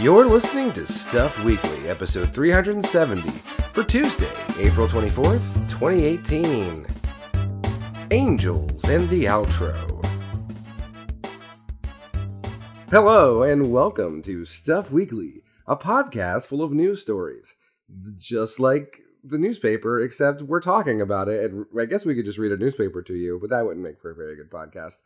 You're listening to Stuff Weekly, episode 370, for Tuesday, April 24th, 2018. Angels in the Outro. Hello, and welcome to Stuff Weekly, a podcast full of news stories. Just like the newspaper, except we're talking about it, and I guess we could just read a newspaper to you, but that wouldn't make for a very good podcast.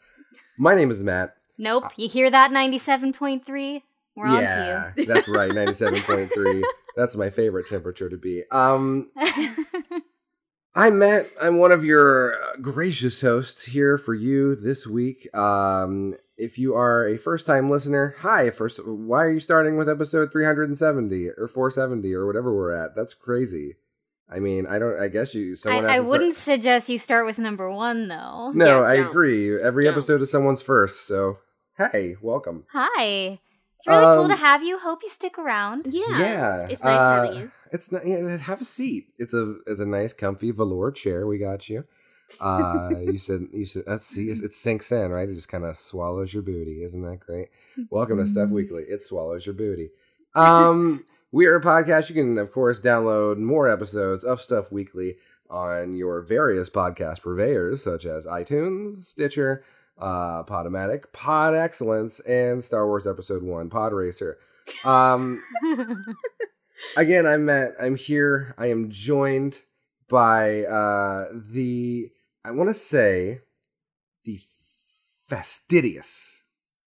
My name is Matt. Nope. You hear that 97.3? We're on yeah, that's right, 97.3. That's my favorite temperature to be. Um. I'm Matt. I'm one of your uh, gracious hosts here for you this week. Um, if you are a first time listener, hi. First, why are you starting with episode 370 or 470 or whatever we're at? That's crazy. I mean, I don't. I guess you. Someone I, has I to wouldn't suggest you start with number one, though. No, Yeah, I don't. agree. Every Don't. episode is someone's first. So, hey, welcome. Hi. It's really cool Um, to have you. Hope you stick around. Yeah. Yeah, It's nice uh, having you. It's not. Yeah, have a seat. It's a it's a nice, comfy velour chair. We got you. Uh, you said you said let's see. It sinks in, right? It just kind of swallows your booty. Isn't that great? Welcome to Stuff Weekly. It swallows your booty. Um, we are a podcast. You can, of course, download more episodes of Stuff Weekly on your various podcast purveyors, such as iTunes, Stitcher, uh, Podomatic, Pod Excellence, and Star Wars Episode One, Pod Racer. Um, again, I'm Matt. I'm here. I am joined by uh, the I want to say the fastidious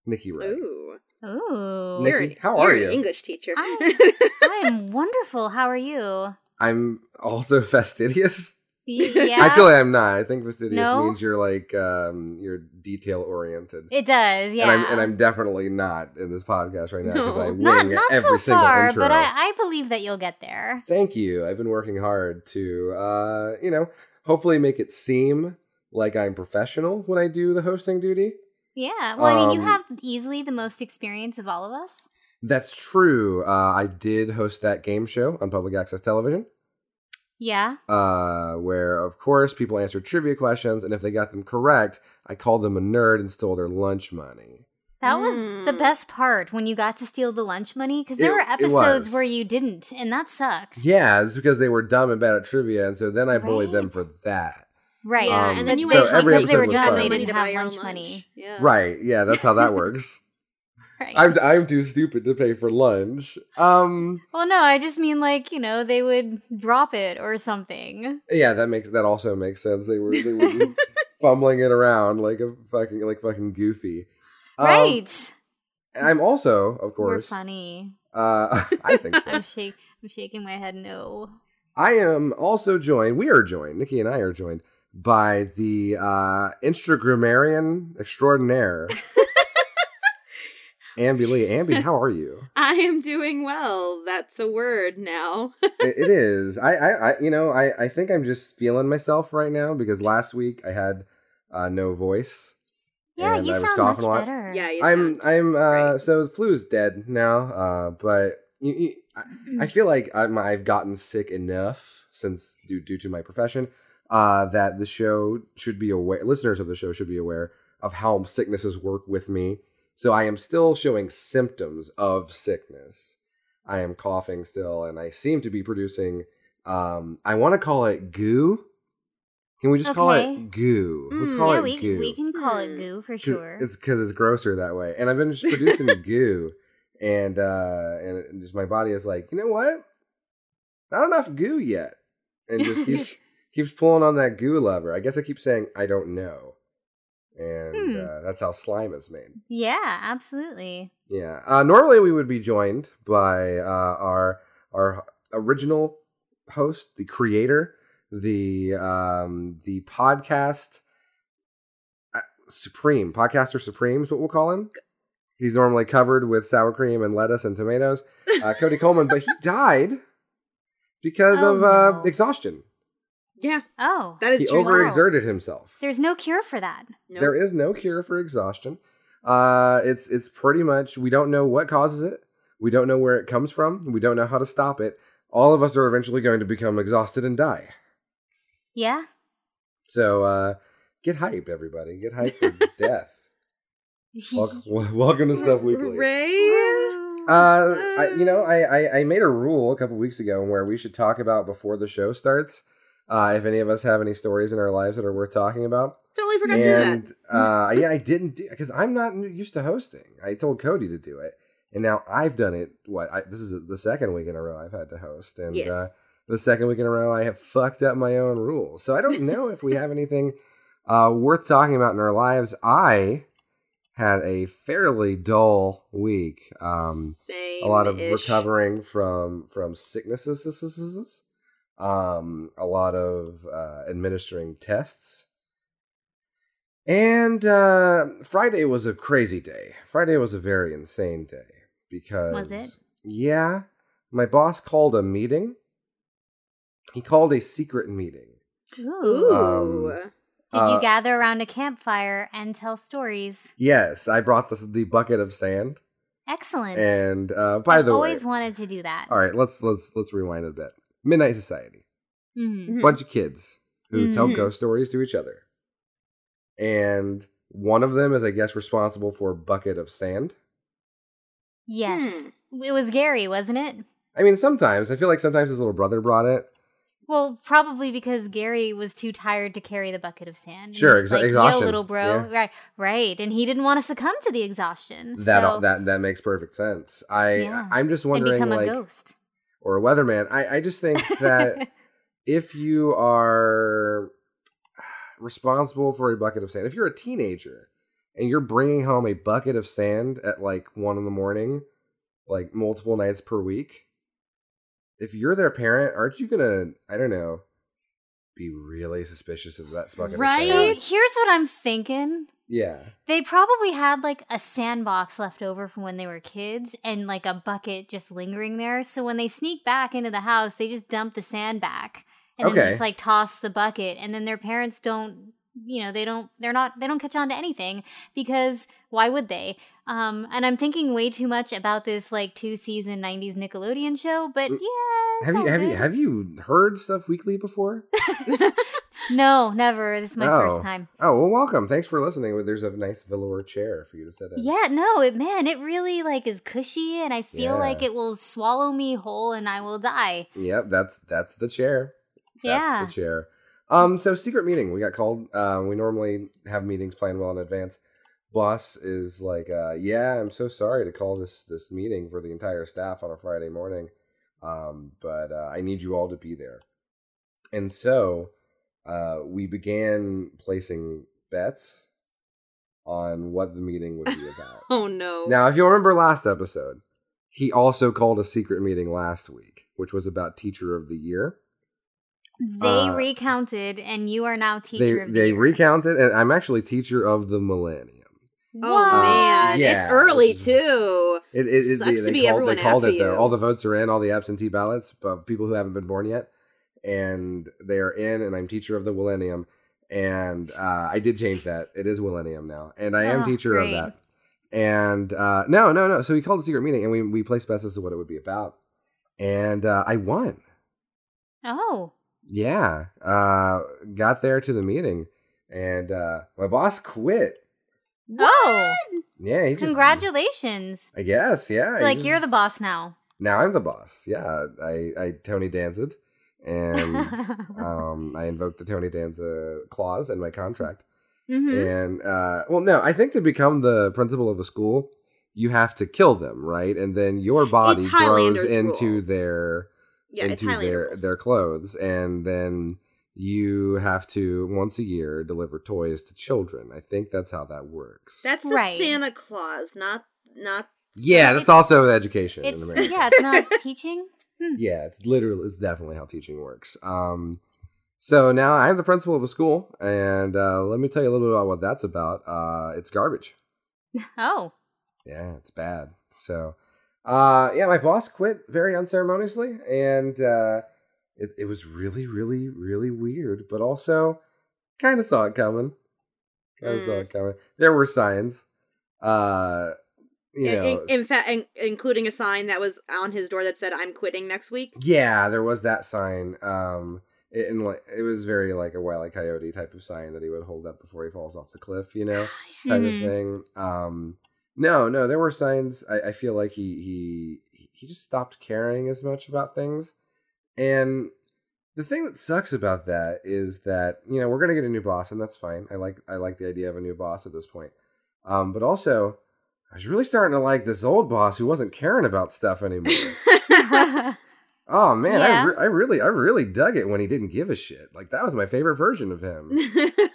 Nikki Ray. Ooh. Ooh. Nikki, You're how you're are you? English teacher. I- I am wonderful. How are you? I'm also fastidious. Yeah. Actually, I'm not. I think fastidious No? means you're like um, you're detail oriented. it does. Yeah. And I'm and I'm definitely not in this podcast right now because No. I wing not not every so single far, intro. but I, I believe that you'll get there. Thank you. I've been working hard to, uh, you know, hopefully make it seem like I'm professional when I do the hosting duty. Yeah. Well, I mean, you Um, have easily the most experience of all of us. That's true. Uh, I did host that game show on public access television, Yeah. uh, where, of course, people answered trivia questions, and if they got them correct, I called them a nerd and stole their lunch money. That was the Mm. best part when you got to steal the lunch money because there It- were episodes where you didn't, and that sucked. Yeah, it's because they were dumb and bad at trivia, and so then I bullied them for that. Right. yeah, Um, and then you so went because they were episode was done, fun. they didn't have your own lunch money. Yeah. Right? Yeah, that's how that works. Right. I'm I'm too stupid to pay for lunch. Um. well, no, I just mean like you know they would drop it or something. Yeah, that makes that also makes sense. They were they were just fumbling it around like a fucking like fucking goofy. Um, right. I'm also, of We're course, funny. uh, I think so. I'm shake. I'm shaking my head. No. I am also joined. We are joined. Nikki and I are joined by the uh, Instagrammarian extraordinaire, Ambi Lee. Ambi, how are you? I am doing well. That's a word now. it, it is. I, I, I, you know, I, I think I'm just feeling myself right now because last week I had uh, no voice. Yeah, And you I was sound coughing much a lot. better. yeah, you I'm sound I'm uh great. so the flu is dead now, uh but you, you, I, I feel like I'm, I've gotten sick enough since due due to my profession uh that the show should be aware listeners of the show should be aware of how sicknesses work with me. So I am still showing symptoms of sickness. I am coughing still and I seem to be producing um I want to call it goo. Can we just call it goo? Let's Mm, call yeah, it we goo. we can call it Hmm. goo for 'Cause sure. It's because it's grosser that way, and I've been just producing goo, and uh, and just my body is like, you know what? Not enough goo yet, and just keeps keeps pulling on that goo lever. I guess I keep saying I don't know, and Hmm. uh, that's how slime is made. yeah, absolutely. Yeah. Uh, normally we would be joined by uh, our our original host, the creator, the um, the podcast uh, supreme podcaster supreme is what we'll call him. He's normally covered with sour cream and lettuce and tomatoes. Uh, Cody Coleman, but he died because Oh, of uh, no. exhaustion. Yeah, Oh, that is He true. overexerted himself. there's no cure for that. Nope. There is no cure for exhaustion. Uh, it's it's pretty much we don't know what causes it. We don't know where it comes from. We don't know how to stop it. All of us are eventually going to become exhausted and die. Yeah. So uh, get hyped, everybody. Get hyped for death. Welcome, welcome to Stuff Weekly. Ray. Uh, I, you know, I, I I made a rule a couple weeks ago where we should talk about before the show starts. Uh, if any of us have any stories in our lives that are worth talking about, Totally forgot to do that. and uh, yeah, I didn't because I'm not used to hosting. I told Cody to do it, and now I've done it. What? I, this is the second week in a row I've had to host, and Yes. uh, the second week in a row I have fucked up my own rules. So I don't know if we have anything uh, worth talking about in our lives. I had a fairly dull week. Um, Same. a lot of recovering from from sicknesses um a lot of uh administering tests and uh friday was a crazy day friday was a very insane day because Was it? yeah my boss called a meeting he called a secret meeting Ooh. Ooh. Um, Did you uh, gather around a campfire and tell stories? yes i brought the, the bucket of sand Excellent. and uh by I've the always wanted to do that. all right let's let's let's rewind a bit midnight society Mhm. Mhm. bunch of kids who tell Mhm. ghost stories to each other. And one of them is, I guess, responsible for a bucket of sand. Yes. Hmm. It was Gary, wasn't it? I mean, sometimes I feel like sometimes his little brother brought it. Well, probably because Gary was too tired to carry the bucket of sand. And Sure, he exa- like, exhaustion. Yo, little bro, Yeah. right, right, and he didn't want to succumb to the exhaustion. That so, that that makes perfect sense. I Yeah. I'm just and wondering, become a like, ghost. Or a weatherman. I I just think that if you are responsible for a bucket of sand, if you're a teenager and you're bringing home a bucket of sand at like one in the morning, like multiple nights per week, if you're their parent, aren't you gonna, I don't know, be really suspicious of that bucket Right? of so here's what I'm thinking. Yeah. They probably had like a sandbox left over from when they were kids and like a bucket just lingering there. So when they sneak back into the house, they just dump the sand back and then they just like toss the bucket and then their parents don't you know, they don't they're not they don't catch on to anything because why would they? Um and I'm thinking way too much about this like two season 90s Nickelodeon show, but yeah. Have you have you have you heard stuff weekly before? No, never. This is my Oh. first time. Oh well, welcome. Thanks for listening. There's a nice velour chair for you to sit in. Yeah, no, it man, it really like is cushy and I feel like it will swallow me whole and I will die. Yep, that's that's the chair. That's Yeah. the chair. Um, so secret meeting. We got called. Um, we normally have meetings planned well in advance. Boss is like, uh, yeah, I'm so sorry to call this this meeting for the entire staff on a Friday morning, um, but uh, I need you all to be there. And so uh, we began placing bets on what the meeting would be about. Oh no. Now, if you'll remember last episode, he also called a secret meeting last week, which was about Teacher of the Year. They Uh, recounted and you are now teacher They of the they year. They recounted, and I'm actually Teacher of the Millennium. Oh What? man, yeah, it's early is- too. It, it, it- Sucks they, to they be called, everyone they called after it though. you. All the votes are in, all the absentee ballots of people who haven't been born yet, and they are in. And I'm Teacher of the Millennium, and uh, I did change that. It is Millennium now, and I am Oh, Teacher great. of that. And uh, no, no, no. So we called a secret meeting, and we we placed bets as to what it would be about, and uh, I won. Oh. Yeah, uh, got there to the meeting, and uh, my boss quit. Oh. Yeah, he just, Congratulations. I guess, yeah. so he like you're the boss now. Now I'm the boss. Yeah, I I Tony Danzed, and um, I invoked the Tony Danza clause in my contract. hmm And uh, well, no, I think to become the principal of a school, you have to kill them, right? And then your body grows into rules. their Yeah, into Highlander their rules. their clothes, and then you have to once a year deliver toys to children. I think that's how that works. That's the Right. Santa Claus, not not. yeah, that's it's- also education in It's America. yeah, it's not teaching. yeah, it's literally it's definitely how teaching works. Um, so now I'm the principal of a school, and uh, let me tell you a little bit about what that's about. Uh, it's garbage. Oh. Yeah, it's bad. So, uh, yeah, my boss quit very unceremoniously, and uh, it it was really, really, really weird, but also kind of saw it coming. Kind of saw Mm. it coming. There were signs. Uh, you in, know, in, in fact, in, including a sign that was on his door that said "I'm quitting next week." Yeah, there was that sign. Um, it, and like it was very like a wile e coyote type of sign that he would hold up before he falls off the cliff, you know, type Mhm. of thing. Um, No, no, there were signs. I, I feel like he he he just stopped caring as much about things, and the thing that sucks about that is that you know we're gonna get a new boss, and that's fine. I like I like the idea of a new boss at this point, um, but also I was really starting to like this old boss who wasn't caring about stuff anymore. oh man, I, re- I really I really dug it when he didn't give a shit. Like that was my favorite version of him.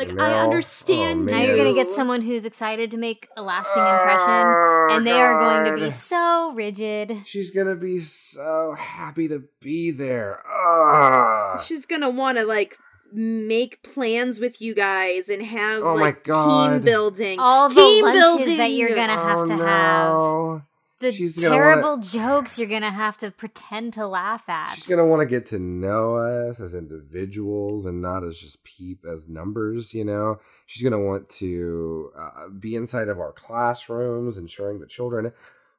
it's like No. I Oh, understand. man. now you're gonna get someone who's excited to make a lasting impression, and they are going to be Oh, so rigid. She's gonna be so happy to be there. Ugh. She's gonna want to like make plans with you guys and have Oh my like team building. All the Team lunches that you're gonna have Oh, to have. No. The She's gonna terrible jokes you're gonna have to pretend to laugh at. She's gonna want to get to know us as individuals and not as just peep as numbers. You know, she's gonna want to uh, be inside of our classrooms, ensuring that children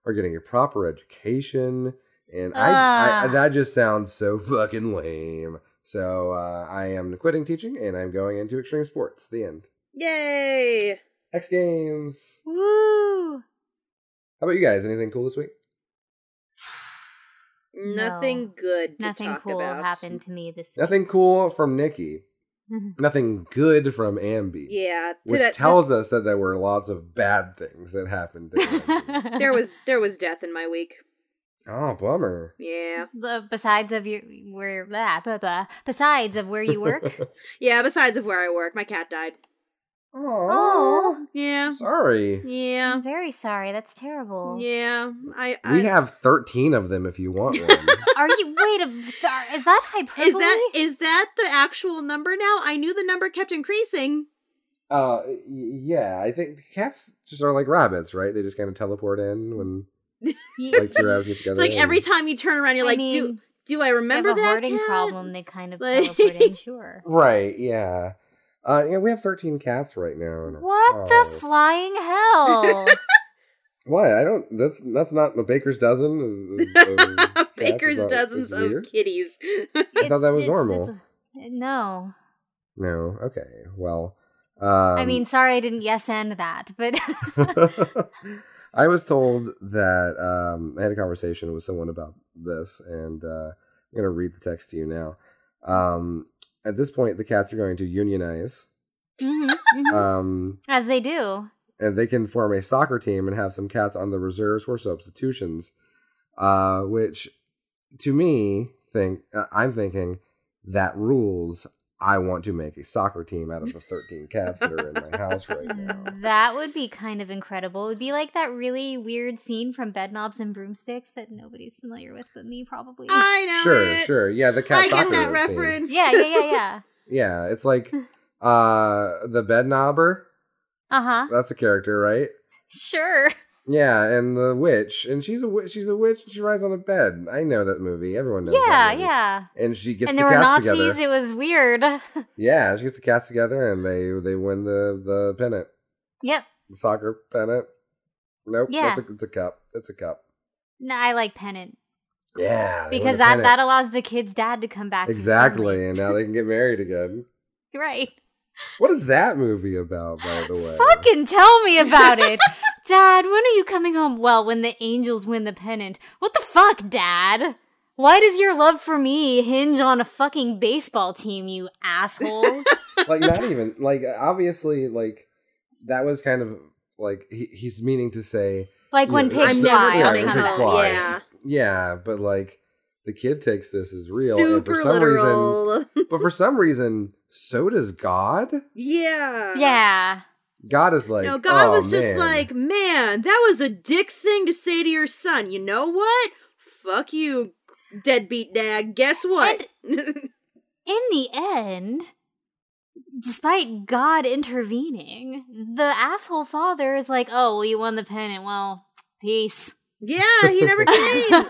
are getting a proper education. And I, I, that just sounds so fucking lame. So uh, I am quitting teaching and I'm going into extreme sports. The end. Yay! X Games. Woo! How about you guys? Anything cool this week? Nothing good. To Nothing talk cool about. happened to me this week. Nothing cool from Nikki. Mm-hmm. Nothing good from Ambi. Yeah, Which that- tells us that there were lots of bad things that happened. To there was there was death in my week. oh, bummer. Yeah, The- besides of your where blah, blah, blah. besides of where you work. yeah. Besides of where I work, my cat died. Oh, oh, Yeah, sorry. yeah, I'm very sorry. That's terrible. yeah. I, I We have 13 of them if you want one. Are you wait a is that hyperbole? Is that is that the actual number now? I knew the number kept increasing. uh, yeah, I think cats just are like rabbits, right? They just kind of teleport in when like two rabbits get It's together. like every time you turn around, you're I like, mean, do do I you have remember a that hoarding cat? problem. They kind of Like- teleport in. Sure. Right, yeah. Uh, yeah, we have 13 cats right now. What the flying hell? Why? I don't. That's that's not a baker's dozen. Of, of. Baker's dozens of weird? kitties. I thought that was It's- normal. it's- no. No. Okay. Well. Um, I mean, sorry I didn't yes and that, but I was told that um, I had a conversation with someone about this, and uh, I'm going to read the text to you now. Um, at this point, the cats are going to unionize, Mhm, mhm. um, as they do. and they can form a soccer team and have some cats on the reserves for substitutions. Uh, which, to me, think uh, I'm thinking that rules. I want to make a soccer team out of the 13 cats that are in my house right now. That would be kind of incredible. It would be like that really weird scene from Bedknobs and Broomsticks that nobody's familiar with but me, probably. I know Sure, it. sure. Yeah, the cat I get soccer that scene. reference. yeah, yeah, yeah, yeah. Yeah, it's like uh the bedknobber. Uh huh. That's a character, right? Sure. Yeah, and the witch, and she's a witch. She's a witch. And she rides on a bed. I know that movie. Everyone knows. Yeah, that movie. yeah. And she gets And the there were Nazis. together. It was weird. Yeah, she gets the cats together, and they they win the the pennant, yep. the soccer pennant. Nope, Yeah. that's a, it's a cup. It's a cup. No, I like Pennant Yeah, because that pennant. that allows the kid's dad to come back. exactly, and now they can get married again. right. What is that movie about, by the way? Fucking tell me about it. Dad, when are you coming home? Well, when the angels win the pennant. What the fuck, Dad? Why does your love for me hinge on a fucking baseball team, you asshole? like not even like obviously like that was kind of like he, he's meaning to say like when Yeah, pigs fly, never I'll coming yeah, uh-huh. come pig home. home. flies. Yeah. yeah but like the kid takes this as real Super and for some reason but for some reason so does god yeah. Yeah. God is like no, God "Oh, was just man." like, man, that was a dick thing to say to your son. You know what? Fuck you, deadbeat dad. Guess what? In the end, despite God intervening, the asshole father is like, oh, well, you won the pennant. Well, peace. yeah, he never came.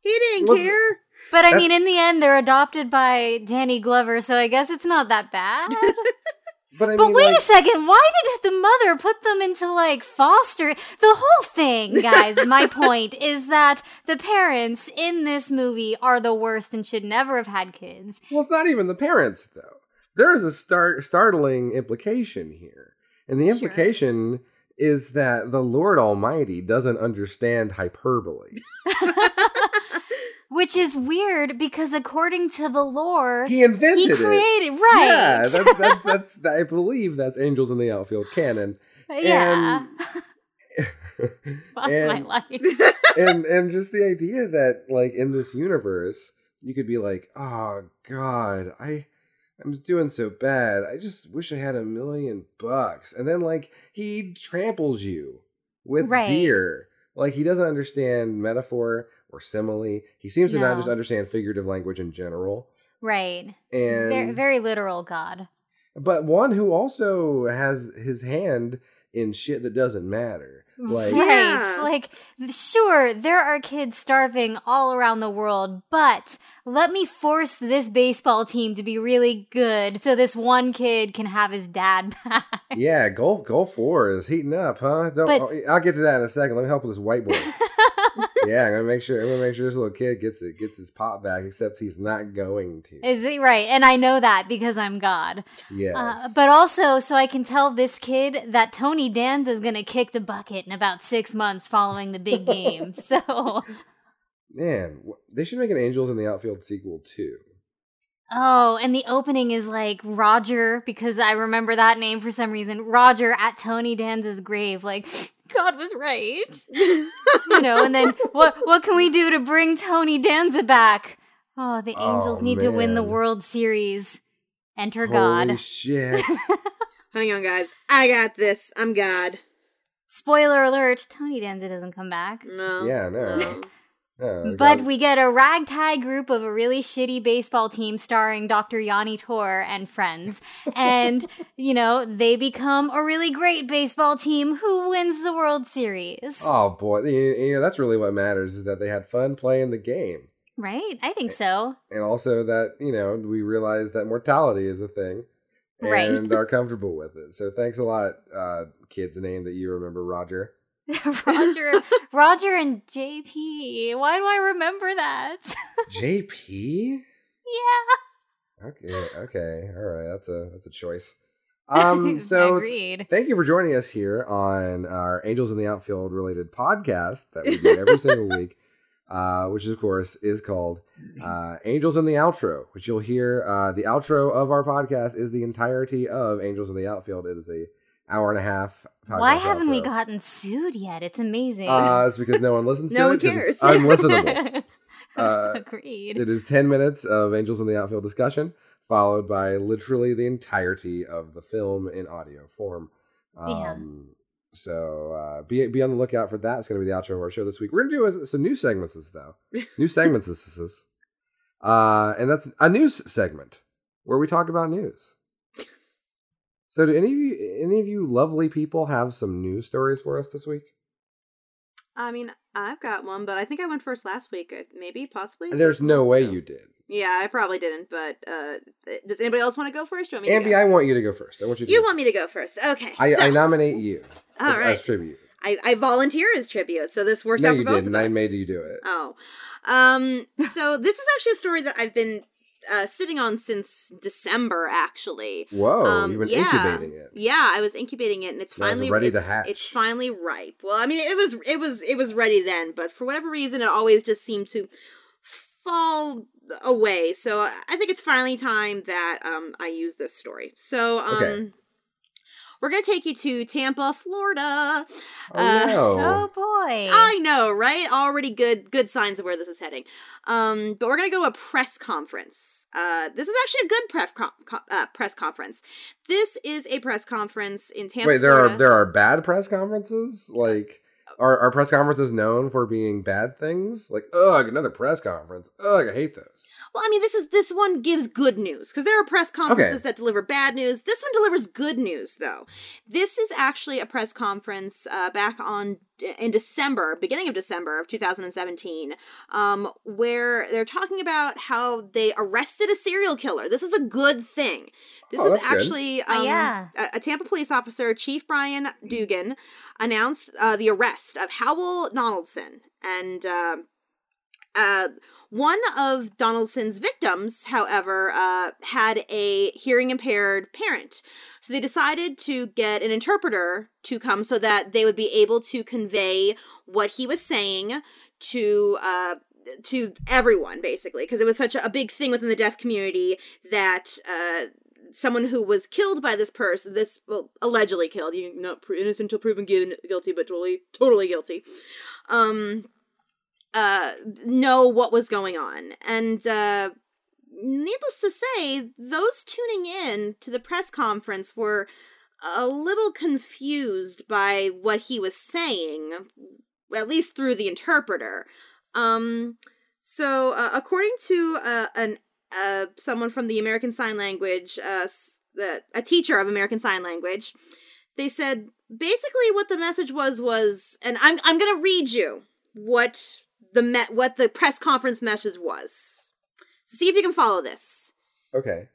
he didn't Well, care. But I mean, in the end, they're adopted by Danny Glover, so I guess it's not that bad. but I but mean wait like, a second, why did the mother put them into like foster? The whole thing, guys, my point is that the parents in this movie are the worst and should never have had kids. well it's not even the parents though there is a star- startling implication here and the Sure. implication is that the Lord Almighty doesn't understand hyperbole. Which is weird because according to the lore, He invented he it. created right. Yeah, that's, that's, that's, I believe that's Angels in the Outfield canon. yeah. and- Fuck my and- life. and and just the idea that like in this universe you could be like oh god i i'm doing so bad i just wish i had a million bucks and then like he tramples you with Right. deer like he doesn't understand metaphor or simile he seems to not just understand figurative language in general Right. and Very, very literal God. but one who also has his hand in shit that doesn't matter like right. Yeah. Like, sure, there are kids starving all around the world, but let me force this baseball team to be really good so this one kid can have his dad back. Yeah, Gulf Gulf War is heating up, huh? Don't, But- I'll, I'll get to that in a second. Let me help with this white boy. yeah, I'm gonna make sure. I'm gonna make sure this little kid gets it, gets his pop back. Except he's not going to. Is he right? And I know that because I'm God. yes, Uh, but also, so I can tell this kid that Tony Danza is going to kick the bucket in about six months following the big game. so, man, they should make an Angels in the Outfield sequel too. oh, and the opening is like Roger, because I remember that name for some reason. Roger at Tony Danza's grave, like, God was right. you know, and then what, what can we do to bring Tony Danza back? Oh, the Oh, Angels need to win the. World Series. Enter Holy God. shit! Hang on, guys. I got this. I'm God. Spoiler alert, Tony Danza doesn't come back. No. Yeah, no. But got- we get a ragtag group of a really shitty baseball team starring Dr. Yanni Tor and friends. And, you know, they become a really great baseball team who wins the World Series. oh boy, you, you know that's really what matters is that they had fun playing the game, Right? I think so. and also that you know we realize that mortality is a thing. Right. And are comfortable with it. So thanks a lot, uh, kid's name that you remember, Roger. Roger Roger and JP. Why do I remember that? JP? yeah. Okay, okay, all right. That's a that's a choice. Um, so Agreed. thank you for joining us here on our Angels in the Outfield related podcast that we do every single week, uh, which of course is called uh, Angels in the Outro, which you'll hear. Uh, the outro of our podcast is the entirety of Angels in the Outfield. It is a hour and a half. Why haven't we gotten sued yet? It's amazing. Uh, it's because no one listens. No to one cares. it's cares. Unlistenable. Uh, Agreed. It is 10 minutes of Angels in the Outfield discussion, followed by literally the entirety of the film in audio form. Yeah. Um, So uh, be be on the lookout for that. It's going to be the outro of our show this week. We're going to do a, some new segments, this though. new segments, this is. Uh, and that's a news segment where we talk about news. So, do any of you, any of you lovely people, have some news stories for us this week? I mean, I've got one, but I think I went first last week. Uh, Maybe, possibly. There's no way ago. you did. Yeah, I probably didn't. But uh, does anybody else want to go first? You want me to Ambi, go? I want you to go first. I want you to. You want me to go first? Okay. I, so, I nominate you All as, right. as tribute. I, I volunteer as tribute, so this works no, out for both didn't. of us. I made you do it. Oh, um. So this is actually a story that I've been uh, sitting on since December. Actually, Whoa, Um, you've been yeah. incubating it. yeah, I was incubating it, and it's finally ready to it's, hatch. It's finally ripe. Well, I mean, it was it was it was ready then, but for whatever reason, it always just seemed to fall away. So I think it's finally time that um I use this story. So um. Okay. We're gonna take you to Tampa, Florida. Oh Uh, no! oh boy. I know, right? Already good good signs of where this is heading. Um, but we're gonna go to a press conference. Uh, this is actually a good pref com- co- uh, press conference. This is a press conference in Tampa. Wait, there Florida. are there are bad press conferences. Like, are are press conferences known for being bad things? Like, ugh, another press conference. Ugh, I hate those. Well, I mean, this is this one gives good news because there are press conferences Okay. that deliver bad news. This one delivers good news, though. This is actually a press conference uh, back on in December, beginning of December of 2017, um, where they're talking about how they arrested a serial killer. This is a good thing. This Oh, is that's good. actually Oh, um, yeah. a, a Tampa police officer, Chief Brian Dugan, announced uh, the arrest of Howell Donaldson, and um, Uh, one of Donaldson's victims, however, uh, had a hearing impaired parent. So they decided to get an interpreter to come so that they would be able to convey what he was saying to uh, to everyone basically because it was such a, big thing within the deaf community that uh, someone who was killed by this person this well allegedly killed you not innocent until proven guilty but totally totally guilty um uh, know what was going on. And uh, needless to say, those tuning in to the press conference were a little confused by what he was saying, at least through the interpreter. Um, so, uh, according to uh, an uh, someone from the American Sign Language, uh, the, a teacher of American Sign Language, they said basically what the message was was, and I'm I'm gonna read you what the me- what the press conference message was. So see if you can follow this. Okay.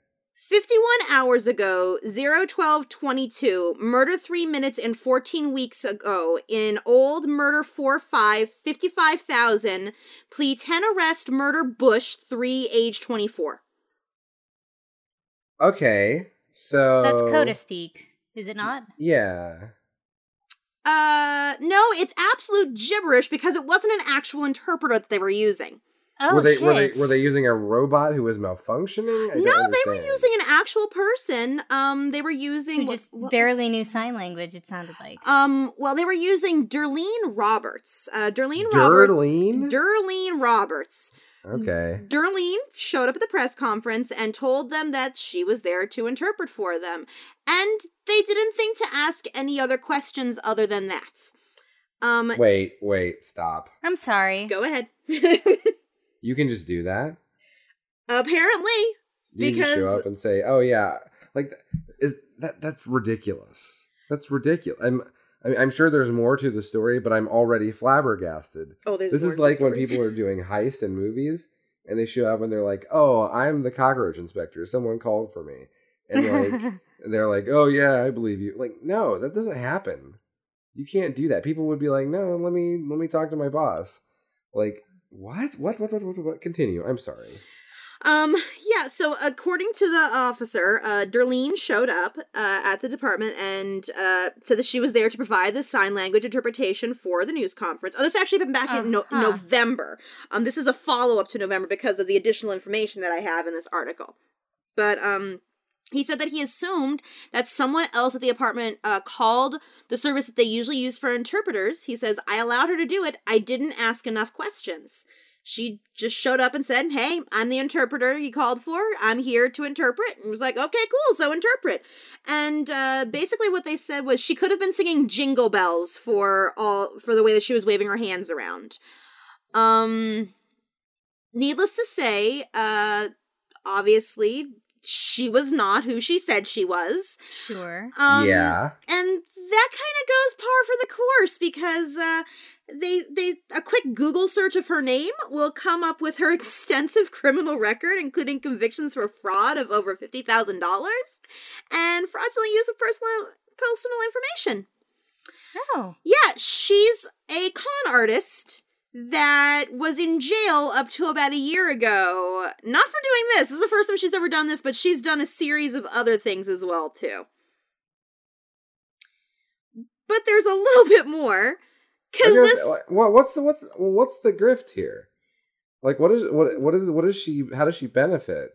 51 hours ago, 01222, murder 3 minutes and 14 weeks ago, in old murder 4 5, 55,000, plea 10 arrest, murder Bush 3, age 24. Okay, so. That's CODA speak, is it not? Yeah. Uh, no, it's absolute gibberish because it wasn't an actual interpreter that they were using. Oh, were they shit. were they were they using a robot who was malfunctioning? I no, they were using an actual person. Um, they were using who just what, barely was... knew sign language. It sounded like. Um, well, they were using Derlene Roberts. Uh, Derlene Roberts. Derlene. Derlene Roberts. Okay. Derlene showed up at the press conference and told them that she was there to interpret for them, and they didn't think to ask any other questions other than that. Um Wait, wait, stop. I'm sorry. Go ahead. you can just do that? Apparently. You because show up and say, "Oh yeah." Like is that that's ridiculous. That's ridiculous. I'm I mean, I'm sure there's more to the story, but I'm already flabbergasted. Oh, there's this is like when people are doing heist in movies and they show up and they're like, "Oh, I'm the cockroach inspector. Someone called for me," and like they're like, "Oh yeah, I believe you." Like, no, that doesn't happen. You can't do that. People would be like, "No, let me let me talk to my boss." Like, what? What? What? What? What? what? Continue. I'm sorry. Um, yeah, so according to the officer, uh, Derlene showed up uh, at the department and uh, said that she was there to provide the sign language interpretation for the news conference. Oh, this actually been back in no- huh. November. Um, this is a follow up to November because of the additional information that I have in this article. But um, he said that he assumed that someone else at the apartment uh, called the service that they usually use for interpreters. He says, I allowed her to do it. I didn't ask enough questions she just showed up and said, Hey, I'm the interpreter he called for. I'm here to interpret. And was like, Okay, cool, so interpret. And uh, basically what they said was she could have been singing jingle bells for all for the way that she was waving her hands around. Um needless to say, uh obviously she was not who she said she was. Sure. Um, yeah. And that kind of goes par for the course because uh, they they a quick Google search of her name will come up with her extensive criminal record, including convictions for fraud of over fifty thousand dollars and fraudulent use of personal personal information. Oh, yeah, she's a con artist that was in jail up to about a year ago. Not for doing this. This is the first time she's ever done this, but she's done a series of other things as well too. But there's a little bit more. Because this, what, what's the, what's what's the grift here? Like, what is what what is what is she? How does she benefit?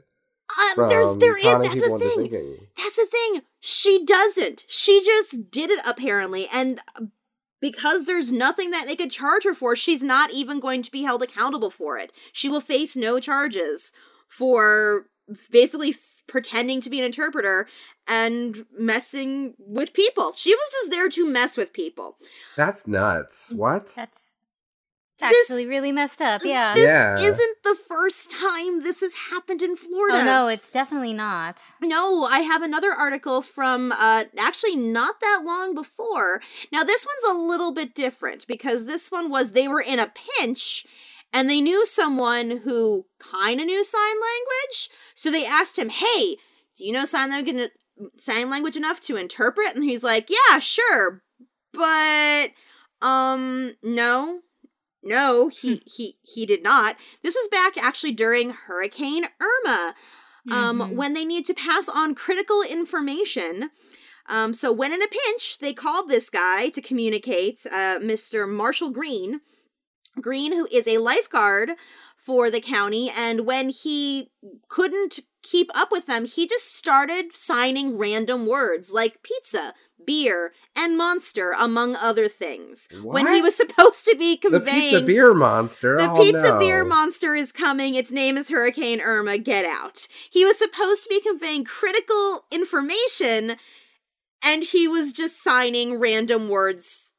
Uh, there's there is that's the thing. That's the thing. She doesn't. She just did it apparently, and because there's nothing that they could charge her for, she's not even going to be held accountable for it. She will face no charges for basically pretending to be an interpreter and messing with people. She was just there to mess with people. That's nuts. Mm, what? That's actually really messed up. Yeah. This yeah. isn't the first time this has happened in Florida. Oh no, it's definitely not. No, I have another article from uh actually not that long before. Now this one's a little bit different because this one was they were in a pinch and they knew someone who kind of knew sign language. So they asked him, "Hey, do you know sign language sign language enough to interpret?" And he's like, "Yeah, sure, but um, no." No, he he he did not. This was back actually during Hurricane Irma, um, Mhm. when they need to pass on critical information. Um, so when in a pinch, they called this guy to communicate, uh, Mr. Marshall Green. Green, who is a lifeguard for the county, and when he couldn't keep up with them, he just started signing random words like pizza, beer, and monster, among other things. When he was supposed to be conveying The pizza beer monster. the oh, pizza no. beer monster is coming. Its name is Hurricane Irma. Get out. He was supposed to be conveying critical information, and he was just signing random words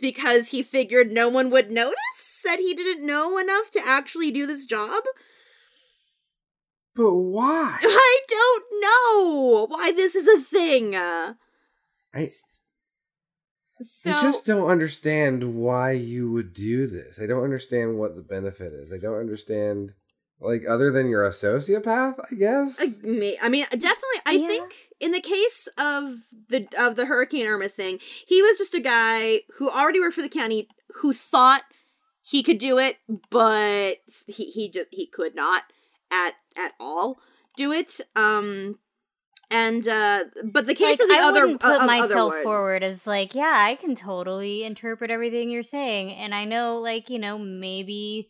because he figured no one would notice that he didn't know enough to actually do this job. But why? I don't know why this is a thing. I, So I just don't understand why you would do this. I don't understand what the benefit is. I don't understand, like, other than you're a sociopath, I guess. I, may- I mean, definitely. I Yeah. think in the case of the of the Hurricane Irma thing, he was just a guy who already worked for the county who thought he could do it, but he he just he could not at at all do it. Um, and uh, but the case Like, of the I other wouldn't put of myself Otherwood- forward as like, yeah, I can totally interpret everything you're saying, and I know, like, you know, maybe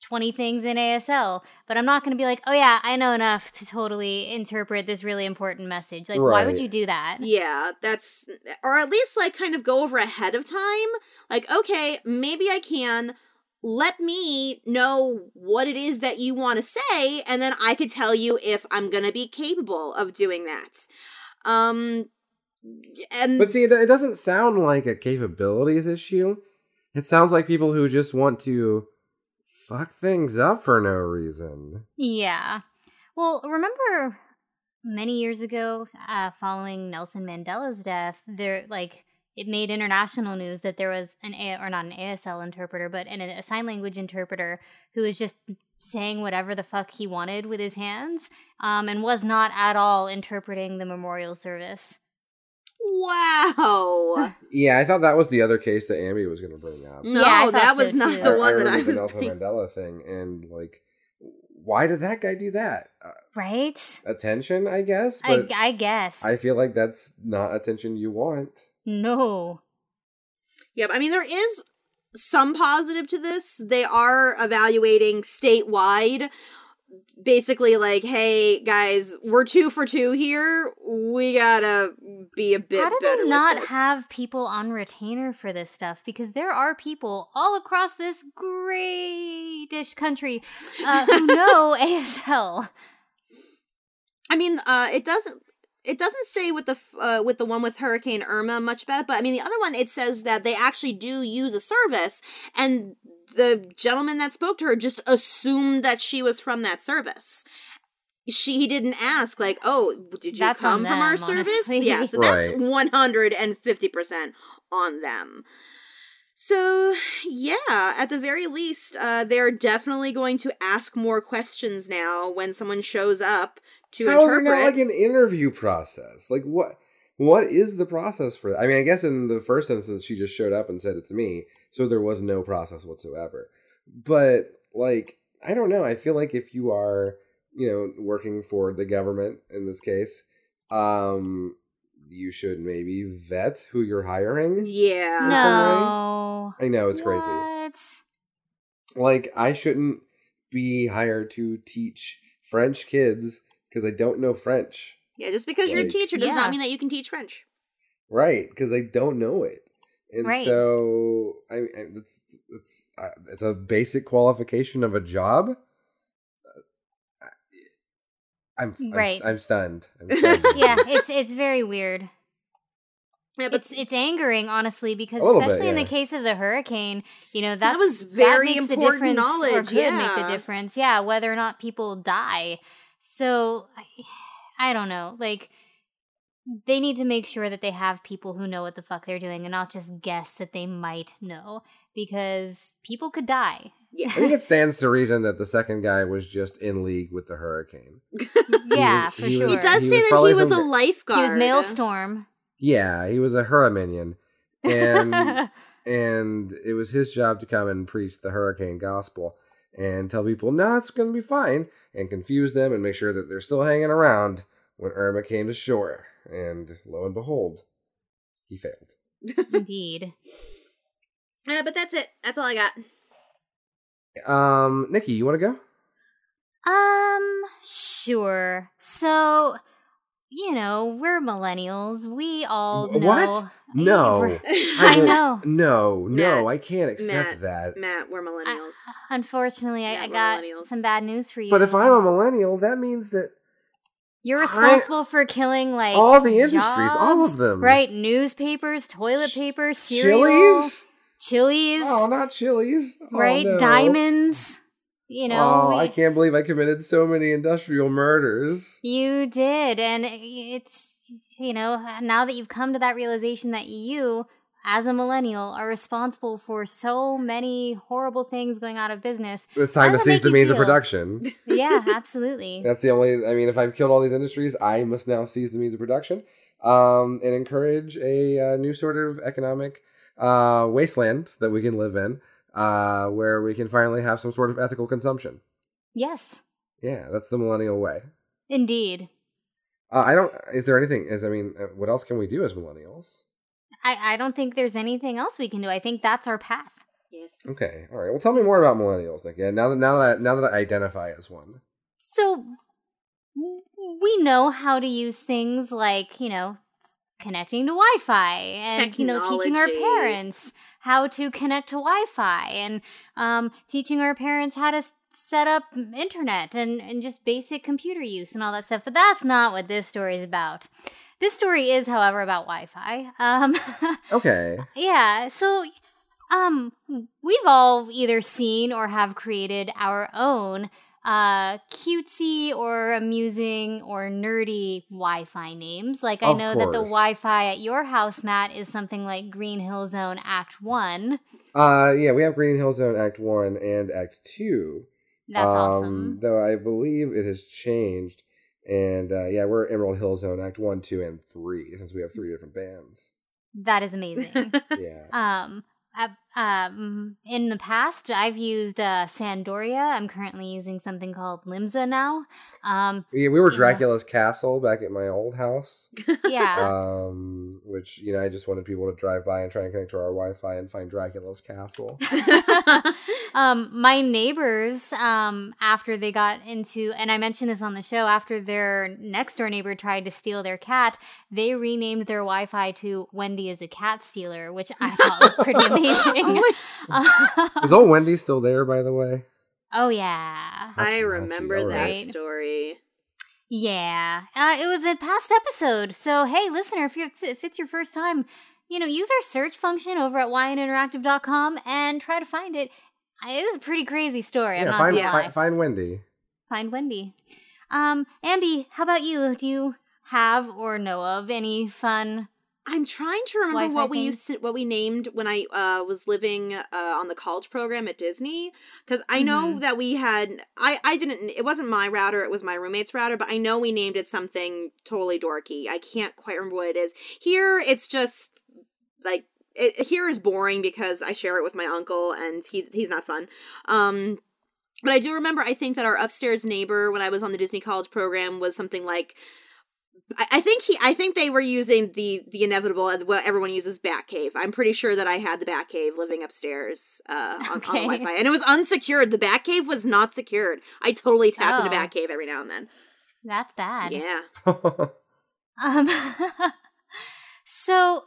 twenty things in ASL, but I'm not going to be like, oh yeah, I know enough to totally interpret this really important message. Like, why would you do that? Yeah, that's or at least like kind of go over ahead of time. Like, okay, maybe I can let me know what it is that you want to say and then I could tell you if I'm going to be capable of doing that. Um and But see, it it doesn't sound like a capabilities issue. It sounds like people who just want to fuck things up for no reason. Yeah. Well, remember many years ago, uh, following Nelson Mandela's death, there like it made international news that there was an A- or not an ASL interpreter, but an, a sign language interpreter who was just saying whatever the fuck he wanted with his hands, um, and was not at all interpreting the memorial service. wow. Yeah, I thought that was the other case that Amy was going to bring up. No, Yeah, I thought that so was not too. the I- one I that I remember was the Nelson bringing- Mandela thing, and like, why did that guy do that? Uh, Right? attention, I guess. I, I guess. I feel like that's not attention you want. No. Yep. I mean, there is some positive to this. They are evaluating statewide. Basically, like, hey guys, we're two for two here. We gotta be a bit How do better. they not have people on retainer for this stuff? Because there are people all across this greatish country uh, who know ASL. I mean, uh, it doesn't. It doesn't say with the uh, with the one with Hurricane Irma much better, but I mean the other one it says that they actually do use a service, and the gentleman that spoke to her just assumed that she was from that service. She he didn't ask like, "Oh, did you That's come on from our them, service?" Yeah, so that's one hundred and fifty percent on them. So yeah, at the very least, uh, they're definitely going to ask more questions now when someone shows up to How is there interpret. not like an interview process? Like what? What is the process for that? I mean, I guess in the first instance, she just showed up and said it's me, so there was no process whatsoever. But like, I don't know. I feel like if you are, you know, working for the government in this case, um, you should maybe vet who you're hiring. yeah. No. I know it's crazy. What? Like, I shouldn't be hired to teach French kids because I don't know French. Yeah, just because you're a teacher does Yeah. not mean that you can teach French. Right, because I don't know it, and Right. so I, I it's it's uh, it's a basic qualification of a job. Uh, I'm I'm, Right. I'm stunned. I'm stunned. Yeah, it's it's very weird. Yeah, It's it's angering, honestly, because A little bit, especially in the case of the hurricane, you know that's was that very makes the important difference, or knowledge, could make the difference. Yeah, whether or not people die. So I, I don't know. Like they need to make sure that they have people who know what the fuck they're doing and not just guess that they might know because people could die. yeah. I think it stands to reason that the second guy was just in league with the hurricane. yeah, was- for he sure. was- It does He say that he was from a the- lifeguard. he was Maelstrom. Yeah, he was a Huraminion, and and it was his job to come and preach the hurricane gospel and tell people, no, it's going to be fine, and confuse them and make sure that they're still hanging around when Irma came to shore. And lo and behold, he failed. Indeed. Uh, but that's it. That's all I got. Um, Nikki, you want to go? Um, sure. So, you know, we're millennials. We all know. what? No. I I know. No, no, Matt, I can't accept Matt, that. Matt, we're millennials. Unfortunately, I, I got some bad news for you. But if I'm a millennial, that means that You're I- responsible for killing like all the industries, all of them. right? Newspapers, toilet Ch- paper, cereal, Chili's? chilies, Oh, not Chili's. Oh, right? no. Diamonds. You know, oh, we- I can't believe I committed so many industrial murders. You did, and it's you know now that you've come to that realization that you, as a millennial, are responsible for so many horrible things going out of business. It's time to does that cease make the means of production. Yeah, absolutely. That's the only. I mean, if I've killed all these industries, I must now seize the means of production um, and encourage a uh, new sort of economic uh, wasteland that we can live in, uh, where we can finally have some sort of ethical consumption. Yes, Yeah, that's the millennial way. indeed. Uh, I don't. Is there anything? Is I mean, uh, what else can we do as millennials? I, I don't think there's anything else we can do. I think that's our path. yes. Okay, all right. Well, tell me more about millennials. Like, yeah, now that now that now that I identify as one. So we know how to use things like, you know, connecting to Wi-Fi and you know teaching our parents how to connect to Wi-Fi and um, teaching our parents how to set up internet and, and just basic computer use and all that stuff. But that's not what this story is about. This story is, however, about Wi-Fi. Um, Okay. yeah, so um we've all either seen or have created our own uh cutesy or amusing or nerdy Wi-Fi names. Like I Of know that the. Wi-Fi at your house, Matt, is something like Green Hill Zone Act 1. Uh, yeah, we have Green Hill Zone Act One and Act Two. That's um, awesome. Though I believe it has changed, and uh, yeah, we're Emerald Hill Zone Act One, Two, and Three since we have three different bands. That is amazing. Yeah. um um in the past I've used uh Sandoria. I'm currently using something called Limsa now. Um Yeah, we were. Dracula's castle back at my old house, yeah. um, which you know I just wanted people to drive by and try and connect to our Wi-Fi and find Dracula's castle. um my neighbors um after they got into and i mentioned this on the show after their next door neighbor tried to steal their cat they renamed their wi-fi to wendy is a cat stealer which i thought was pretty amazing Is old Wendy still there, by the way? Oh yeah I remember that alright. story. yeah uh, it was a past episode so hey listener if, you're, if it's your first time you know use our search function over at yninteractive.com and try to find it it is a pretty crazy story i'm yeah, not find, gonna fi- lie. find Wendy. find Wendy. Um, Ambi, how about you? Do you have or know of any fun? I'm trying to remember Wi-Fi what we used to what we named when I uh, was living uh, on the college program at Disney because I know Mhm. that we had I I didn't it wasn't my router it was my roommate's router but I know we named it something totally dorky. I can't quite remember what it is. Here it's just like it, here is boring because I share it with my uncle and he he's not fun. Um but I do remember I think that our upstairs neighbor when I was on the Disney college program was something like I I think he. I think they were using the the inevitable. uh, What everyone uses, Batcave. I'm pretty sure that I had the Batcave living upstairs uh, on, Okay. on the Wi-Fi, and it was unsecured. The Batcave was not secured. I totally tapped into Oh. Batcave every now and then. That's bad. Yeah. Um, so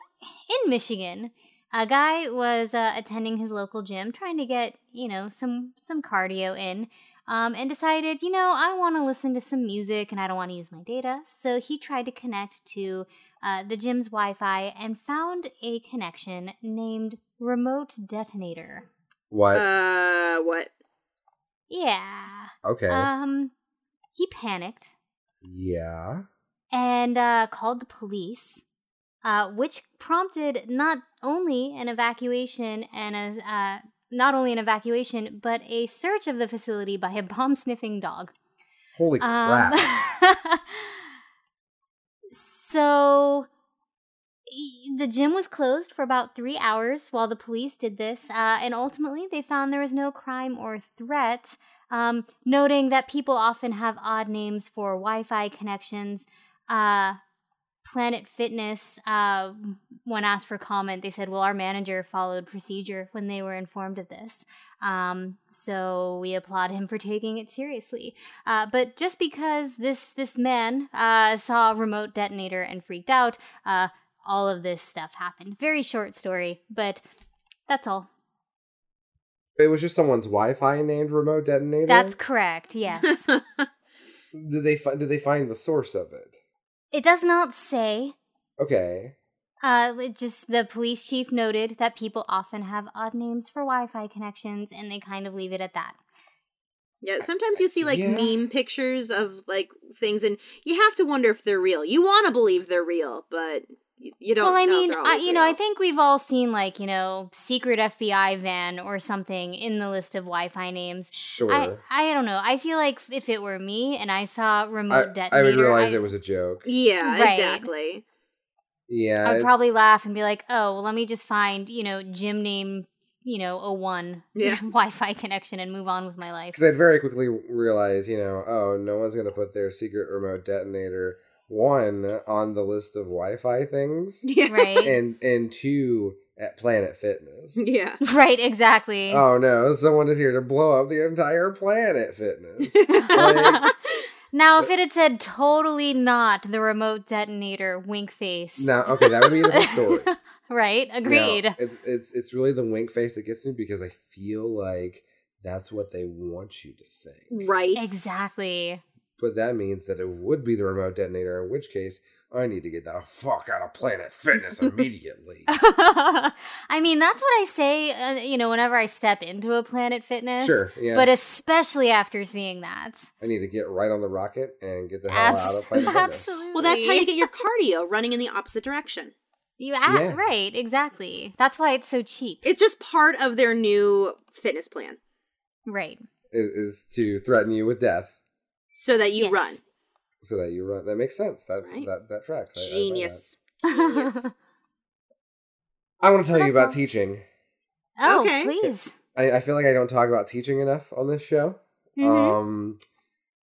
in Michigan, a guy was uh, attending his local gym, trying to get you know some some cardio in, um, and decided, you know, I want to listen to some music and I don't want to use my data. So he tried to connect to uh, the gym's Wi-Fi and found a connection named Remote Detonator. what? Uh, what? Yeah. okay. Um, he panicked. yeah. and uh, called the police, uh, which prompted not only an evacuation and a uh, not only an evacuation but a search of the facility by a bomb sniffing dog. Holy Um, crap. so the gym was closed for about three hours while the police did this, uh, and ultimately they found there was no crime or threat. Um, noting that people often have odd names for Wi-Fi connections. Uh, Planet Fitness, uh, when asked for comment, they said, "Well, our manager followed procedure when they were informed of this." Um, so we applaud him for taking it seriously. Uh, but just because this this man uh, saw a remote detonator and freaked out, uh, all of this stuff happened. Very short story, but that's all. It was just someone's Wi-Fi named remote detonator. That's correct. Yes. did they fi- did they find the source of it? It does not say. Okay. Uh, it just the police chief noted that people often have odd names for Wi-Fi connections, and they kind of leave it at that. Yeah, sometimes you see like Yeah. meme pictures of like things, and you have to wonder if they're real. You want to believe they're real, but you, you don't. well, I mean, they're I, always you know, I think we've all seen like you know secret FBI van or something in the list of Wi-Fi names. Sure. I I don't know. I feel like if it were me and I saw I, remote detonator, I would realize I- it was a joke. Yeah, Right. exactly. Yeah. I'd probably laugh and be like, "Oh, well, let me just find you know gym name you know a one Yeah. Wi-Fi connection and move on with my life." Because I'd very quickly realize, you know, oh, no one's going to put their secret remote detonator one on the list of Wi-Fi things, Yeah. Right. and and two at Planet Fitness. Yeah. right. Exactly. Oh no, someone is here to blow up the entire Planet Fitness. Like, now, if it had said totally not the remote detonator, wink face. now, okay, that would be a different story. right. Now, Agreed. it's it's it's really the wink face that gets me because I feel like that's what they want you to think. Right. Exactly. But that means that it would be the remote detonator, in which case I need to get the fuck out of Planet Fitness immediately. I mean, that's what I say, uh, you know, whenever I step into a Planet Fitness. sure, yeah. But especially after seeing that. I need to get right on the rocket and get the hell out of Planet Fitness. absolutely. Well, that's how you get your cardio running in the opposite direction. You act, Yeah. right, exactly. That's why it's so cheap. It's just part of their new fitness plan, right. Is, is to threaten you with death so that you Yes. run. so that you run. That makes sense. That Right. that that tracks. I- I that. Genius. Genius. I want to tell you about all. teaching. oh, Okay. please. I, I feel like I don't talk about teaching enough on this show. Mhm. Um,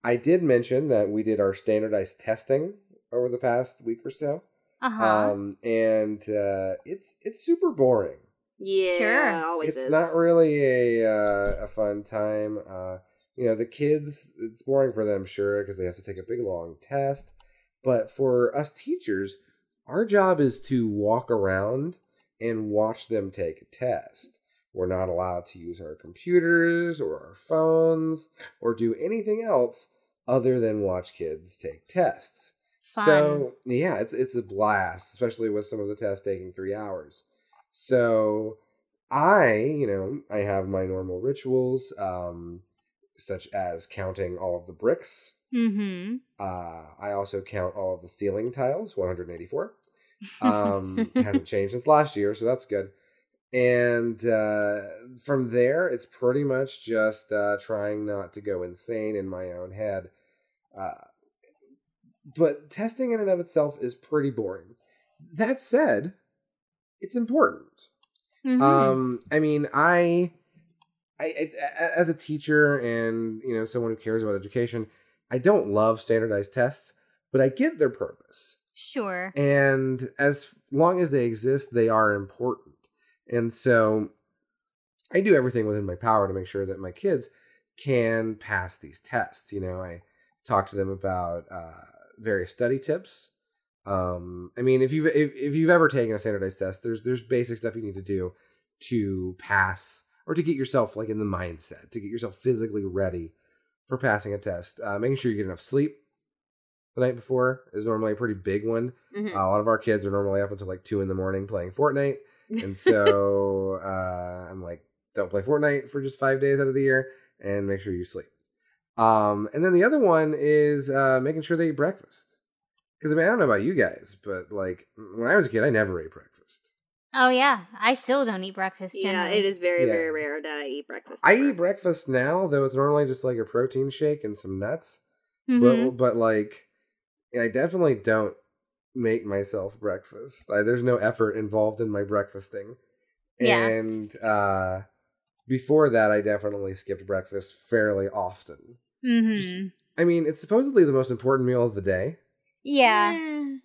I did mention that we did our standardized testing over the past week or so, uh-huh. um, and uh, it's it's super boring. Yeah, Sure. always it's is. not really a uh, a fun time. Uh, you know, the kids, it's boring for them, sure, because they have to take a big long test. But for us teachers, our job is to walk around and watch them take a test. We're not allowed to use our computers or our phones or do anything else other than watch kids take tests. Fun. So yeah, it's it's a blast, especially with some of the tests taking three hours. So I, you know, I have my normal rituals, um, such as counting all of the bricks. mm-hmm. Uh, I also count all of the ceiling tiles, 184. Um, hasn't changed since last year, so that's good. And uh, from there, it's pretty much just uh, trying not to go insane in my own head. Uh, but testing in and of itself is pretty boring. That said, it's important. Mhm. Um, I mean, I, I, I, as a teacher and you know someone who cares about education, I don't love standardized tests, but I get their purpose. sure. And as long as they exist, they are important. And so, I do everything within my power to make sure that my kids can pass these tests. You know, I talk to them about uh, various study tips. Um, I mean, if you've if, if you've ever taken a standardized test, there's there's basic stuff you need to do to pass or to get yourself like in the mindset to get yourself physically ready for passing a test. Uh, making sure you get enough sleep the night before is normally a pretty big one. Mhm. Uh, a lot of our kids are normally up until like two in the morning playing Fortnite, and so uh, I'm like, don't play Fortnite for just five days out of the year, and make sure you sleep. Um, and then the other one is uh, making sure they eat breakfast. Because I mean, I don't know about you guys, but like when I was a kid, I never ate breakfast. Oh yeah, I still don't eat breakfast. yeah, it is very, Yeah. very rare that I eat breakfast. I eat breakfast now, though it's normally just like a protein shake and some nuts. Mhm. But but like, I definitely don't make myself breakfast. I, there's no effort involved in my breakfasting. Yeah. And uh, before that, I definitely skipped breakfast fairly often. Mm-hmm. I mean, it's supposedly the most important meal of the day. Yeah.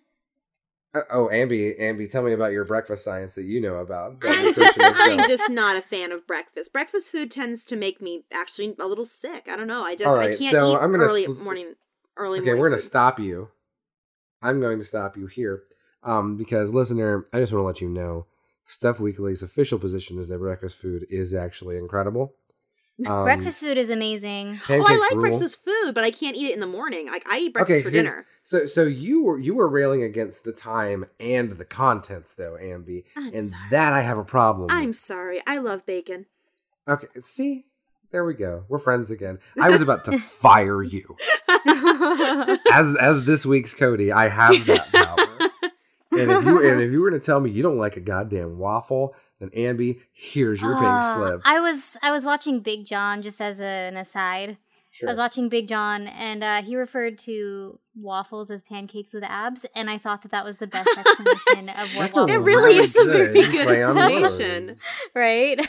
Uh, oh, Ambi, Ambi, tell me about your breakfast science that you know about. I'm just not a fan of breakfast. Breakfast food tends to make me actually a little sick. I don't know. I just All I can't so eat I'm gonna early s- morning. Early okay, morning. we're gonna food. stop you. I'm going to stop you here, um, because listener, I just want to let you know, Stuff Weekly's official position is that breakfast food is actually incredible. Um, Breakfast food is amazing. Oh, I like rule. breakfast food, but I can't eat it in the morning. Like I eat breakfast for here's- dinner. So, so you were you were railing against the time and the contents, though, Ambi, I'm and sorry. that I have a problem. I'm with. sorry. I love bacon. okay. See, there we go. We're friends again. I was about to fire you. as as this week's Cody, I have that power. and if you and if you were to tell me you don't like a goddamn waffle, then Ambi, here's your pink Uh, slip. I was I was watching Big John just as a, an aside. Sure. I was watching Big John, and uh, he referred to waffles as pancakes with abs, and I thought that that was the best explanation of what That's a waffles It really is a very good good play on explanation. right,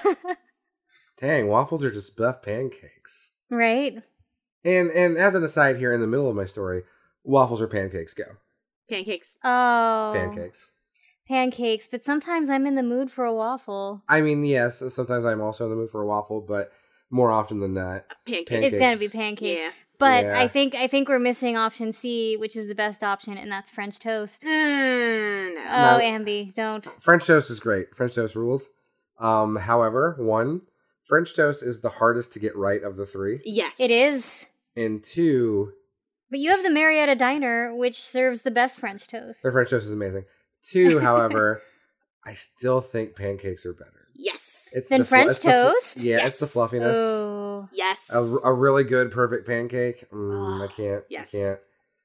Dang, waffles are just buff pancakes. right. And and as an aside here in the middle of my story, waffles or pancakes go. Pancakes. Oh, Pancakes. Pancakes. But sometimes I'm in the mood for a waffle. I mean, yes, sometimes I'm also in the mood for a waffle, but more often than not, Pancakes. Pancakes. It's gonna be pancakes. Yeah. But Yeah. I think I think we're missing option C, which is the best option, and that's French toast. Mm, no. Oh, No. Ambi, don't. French toast is great. French toast rules. Um, however, one, French toast is the hardest to get right of the three, yes. It is. and two, But you have the Marietta Diner, which serves the best French toast. their French toast is amazing. Two, however, I still think pancakes are better. Yes. It's Than the flu- French it's the flu- toast? yeah, it's the fluffiness. Oh, Yes. A, a really good perfect pancake. Mm, I can't. yes. I can't.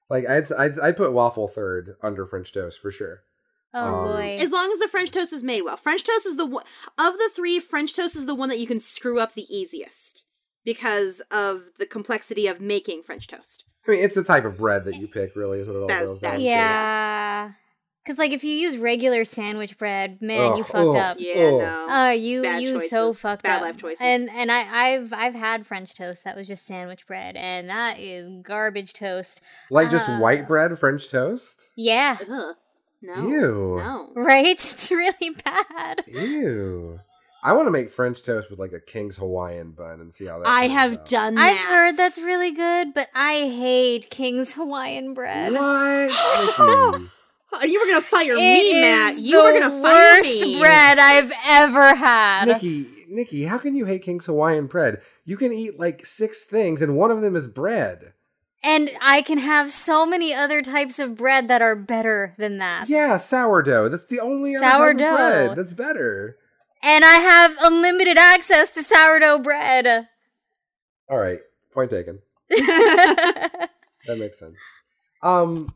Like I'd, I'd I'd put waffle third under French toast for sure. oh Um, boy. as long as the French toast is made well. French toast is the one of the three. French toast is the one that you can screw up the easiest because of the complexity of making French toast. I mean, it's the type of bread that you pick. Really, is what it all That's- boils down to. yeah. Because like if you use regular sandwich bread, man, you fucked ugh. up. Yeah, Oh. no. Oh, you Bad you so choices. fucked Bad up. life choices. And and I I've I've had French toast that was just sandwich bread, and that is garbage toast. Like just Uh, white bread French toast. Yeah, Ugh. No. Ew. No. right. It's really bad. Ew. I want to make French toast with like a King's Hawaiian bun and see how that. I have out. done That. I've heard that's really good, but I hate King's Hawaiian bread. What? Nikki? You were gonna fire It me, is Matt. You were gonna fire me. worst bread I've ever had. Nikki, Nikki, how can you hate King's Hawaiian bread? You can eat like six things, and one of them is bread. And I can have so many other types of bread that are better than that. Yeah, sourdough. That's the only other type of Sourdough. bread that's better. And I have unlimited access to sourdough bread. All right, point taken. That makes sense. Um,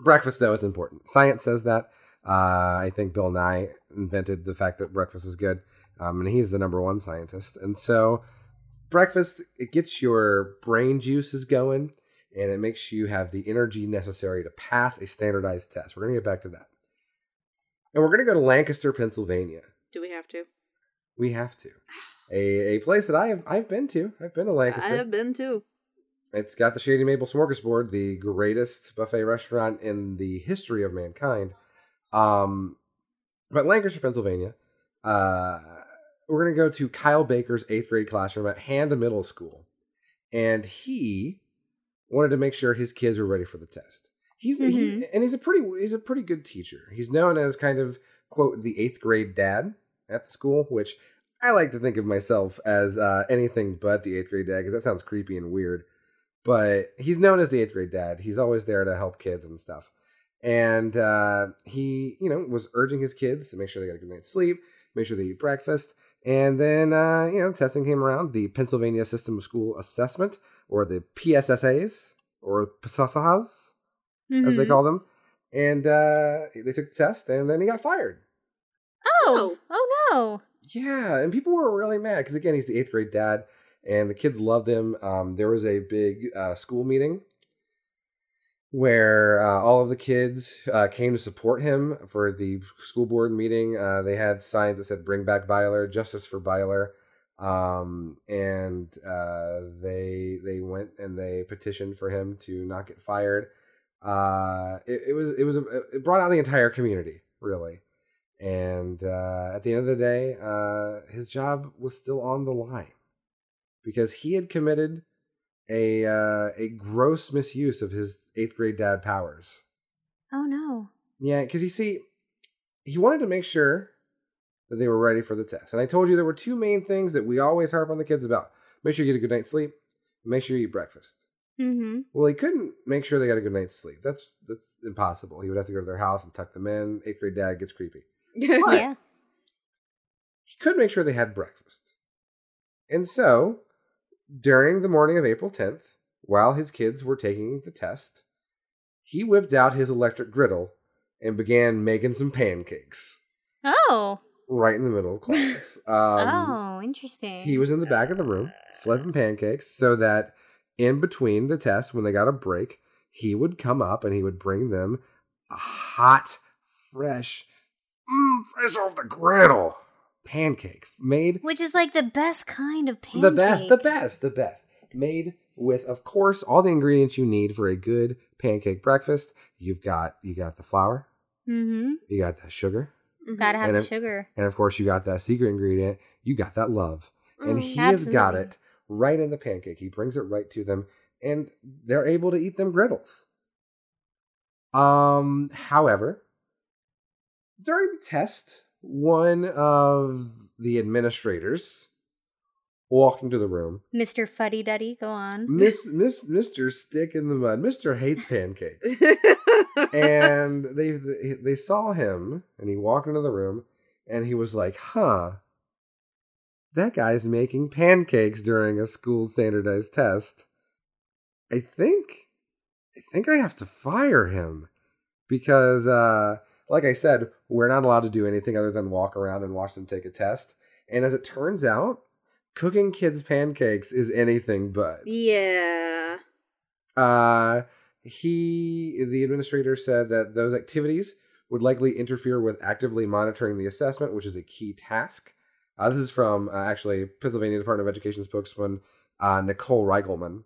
breakfast though is important. Science says that. Uh, I think Bill Nye invented the fact that breakfast is good, um, and he's the number one scientist. And so, breakfast it gets your brain juices going, and it makes you have the energy necessary to pass a standardized test. We're gonna get back to that, and we're gonna go to Lancaster, Pennsylvania. Do we have to? We have to a a place that I've I've been to. I've been to Lancaster. I have been too. It's got the Shady Maple Smorgasbord, the greatest buffet restaurant in the history of mankind. Um, but Lancaster, Pennsylvania. Uh, we're gonna go to Kyle Byler's eighth grade classroom at Hand Middle School, and he wanted to make sure his kids were ready for the test. He's he, and he's a pretty he's a pretty good teacher. He's known as kind of quote the eighth grade dad at the school, which I like to think of myself as uh, anything but the eighth grade dad because that sounds creepy and weird but he's known as the eighth grade dad. He's always there to help kids and stuff. And uh, he, you know, was urging his kids to make sure they got a good night's sleep, make sure they eat breakfast. And then, uh, you know, testing came around. The Pennsylvania System of School Assessment, or the PSSAs, or PSSAs, as they Mhm. call them. And uh, they took the test, and then he got fired. Oh, oh no. Yeah, and people were really mad because again, he's the eighth grade dad, and the kids loved him. Um, there was a big uh, school meeting, where uh, all of the kids uh, came to support him for the school board meeting. Uh, they had signs that said "Bring back Byler, Justice for Byler," um, and uh, they they went and they petitioned for him to not get fired. Uh, it, it was it was it brought out the entire community really, and at the end of the day, his job was still on the line because he had committed a uh, a gross misuse of his eighth grade dad powers. Oh no! Yeah, because you see, he wanted to make sure that they were ready for the test, and I told you there were two main things that we always harp on the kids about: make sure you get a good night's sleep, make sure you eat breakfast. Mm-hmm. Well, he couldn't make sure they got a good night's sleep. That's that's impossible. He would have to go to their house and tuck them in. Eighth grade dad gets creepy. Oh, yeah. He could make sure they had breakfast, and so during the morning of April 10th, while his kids were taking the test, he whipped out his electric griddle and began making some pancakes Oh. right in the middle of class. Um, oh, interesting. He was in the back of the room flipping pancakes so that in between the tests, when they got a break, he would come up and he would bring them a hot, fresh, mm, fresh off the griddle pancake made Which is like the best kind of pancake. the best, the best, the best. Made with, of course, all the ingredients you need for a good pancake breakfast. You've got you got the flour, Mm-hmm. you got that sugar, Gotta have And the if- sugar. and of course you got that secret ingredient. You got that love, and Mm, he has got absolutely. it right in the pancake. He brings it right to them, and they're able to eat them griddles. Um, however, during the test, one of the administrators walked into the room Mr. Fuddy Duddy, go on. Miss Miss Mister Stick in the Mud. Mister hates pancakes, and they they they saw him, and he walked into the room, and he was like, "Huh, that guy's making pancakes during a school standardized test. I think, I think I have to fire him because, uh, like I said, we're not allowed to do anything other than walk around and watch them take a test. And as it turns out." Cooking kids pancakes is anything but. yeah. Uh, he, the administrator, said that those activities would likely interfere with actively monitoring the assessment, which is a key task. Uh, this is from uh, actually Pennsylvania Department of Education spokesman uh, Nicole Reigelman.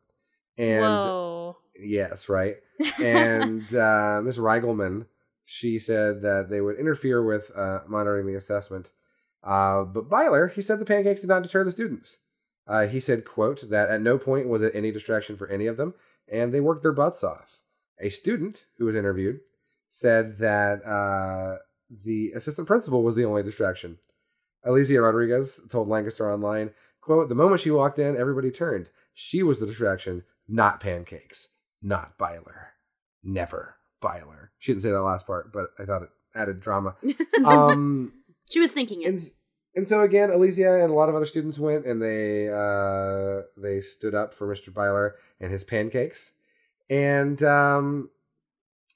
And Whoa. yes, right. And uh, Ms. Reigelman, she said that they would interfere with uh, monitoring the assessment. Uh, but Byler, he said the pancakes did not deter the students. Uh, he said, quote, that at no point was it any distraction for any of them, and they worked their butts off. A student who was interviewed said that uh, the assistant principal was the only distraction. Alicia Rodriguez told Lancaster Online, quote, the moment she walked in, everybody turned. She was the distraction, not pancakes, not Byler. Never Byler. She didn't say that last part, but I thought it added drama. Um, she was thinking it. and and so again, Alicia and a lot of other students went and they uh, they stood up for Mr. Byler and his pancakes. And um,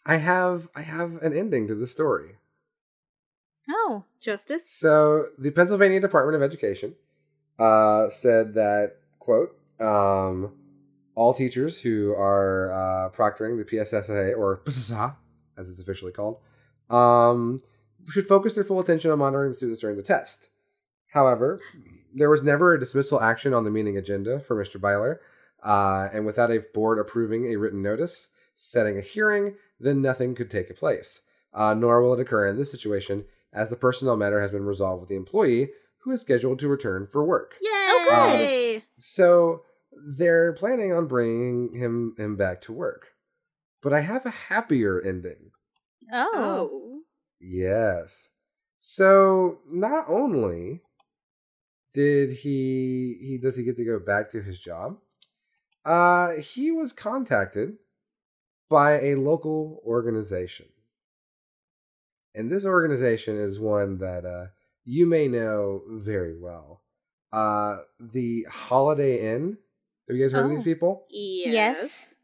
I have I have an ending to the story. Oh. Justice? So the Pennsylvania Department of Education uh, said that quote um, all teachers who are uh, proctoring the PSSA or PSSA as it's officially called um, should focus their full attention on monitoring the students during the test. However, there was never a dismissal action on the meeting agenda for Mr. Byler, uh, and without a board approving a written notice setting a hearing, then nothing could take place. Uh, nor will it occur in this situation, as the personnel matter has been resolved with the employee who is scheduled to return for work. Yay! So they're planning on bringing him him back to work. But I have a happier ending. Oh. oh. Yes. So not only did he he does he get to go back to his job, uh, he was contacted by a local organization, and this organization is one that uh, you may know very well. Uh, the Holiday Inn. Have you guys heard of these Oh. people? Yes.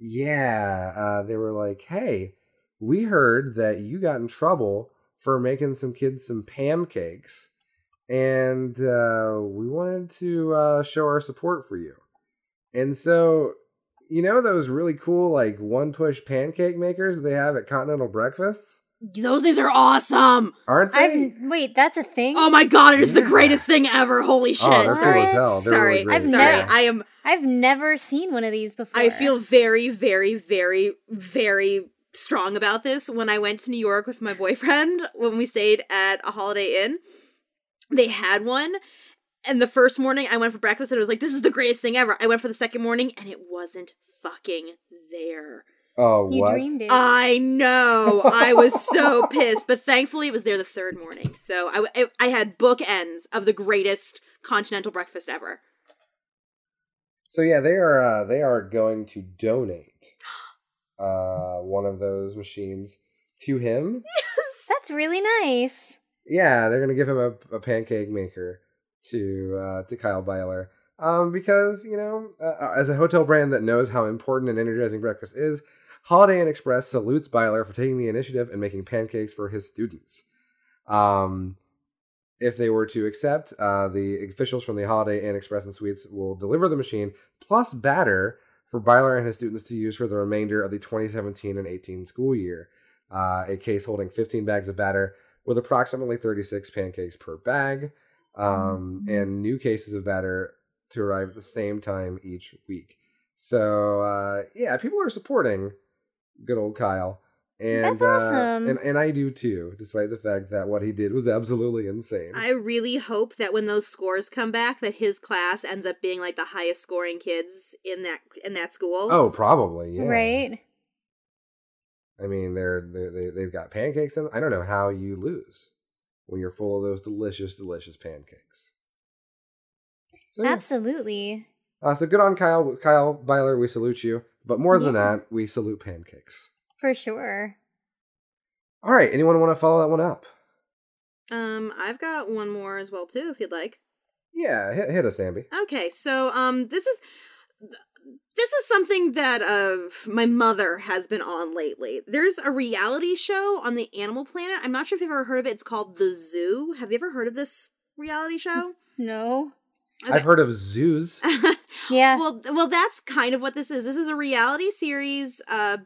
Yeah, uh, they were like, "Hey, we heard that you got in trouble for making some kids some pancakes, and uh, we wanted to uh, show our support for you." And so You know those really cool like one push pancake makers they have at continental breakfasts, Those things are awesome. aren't they? I've wait, that's a thing. Oh my god, it is the greatest thing ever. Holy shit. oh, they're cool as hell. They're Sorry, really great. I've sorry. never- I am I've never seen one of these before. I feel very, very, very, very strong about this. When I went to New York with my boyfriend, when we stayed at a Holiday Inn, they had one. And the first morning I went for breakfast and it was like, this is the greatest thing ever. I went for the second morning and it wasn't fucking there. oh, you what? dreamed it. I know. I was so pissed. But thankfully it was there the third morning. So I, I, I had bookends of the greatest continental breakfast ever. So yeah, they are uh, they are going to donate uh, one of those machines to him. Yes, That's really nice. Yeah, they're gonna give him a, a pancake maker to uh, to Kyle Byler. Um, because you know, uh, as a hotel brand that knows how important an energizing breakfast is, Holiday Inn Express salutes Byler for taking the initiative and making pancakes for his students. Um, if they were to accept, uh, the officials from the Holiday Inn Express and Suites will deliver the machine plus batter for Byler and his students to use for the remainder of the 2017 and 18 school year. Uh, a case holding 15 bags of batter with approximately 36 pancakes per bag, um, and new cases of batter to arrive at the same time each week. So uh, yeah, people are supporting good old Kyle. And, That's awesome. Uh, and and I do too, despite the fact that what he did was absolutely insane. I really hope that when those scores come back, that his class ends up being like the highest scoring kids in that in that school. oh, probably, yeah. Right? I mean, they're, they're they they've got pancakes, and I don't know how you lose when you're full of those delicious, delicious pancakes. So, yeah. Absolutely. Uh, so good on Kyle, Kyle Byler. We salute you. But more than that, we salute pancakes. For sure. All right. Anyone want to follow that one up? Um, I've got one more as well too, if you'd like. Yeah, hit, hit us, Amby. Okay, so um, this is this is something that uh my mother has been on lately. There's a reality show on the Animal Planet. I'm not sure if you've ever heard of it. It's called The Zoo. Have you ever heard of this reality show? No. I've heard of zoos. Yeah. well, well, that's kind of what this is. This is a reality series uh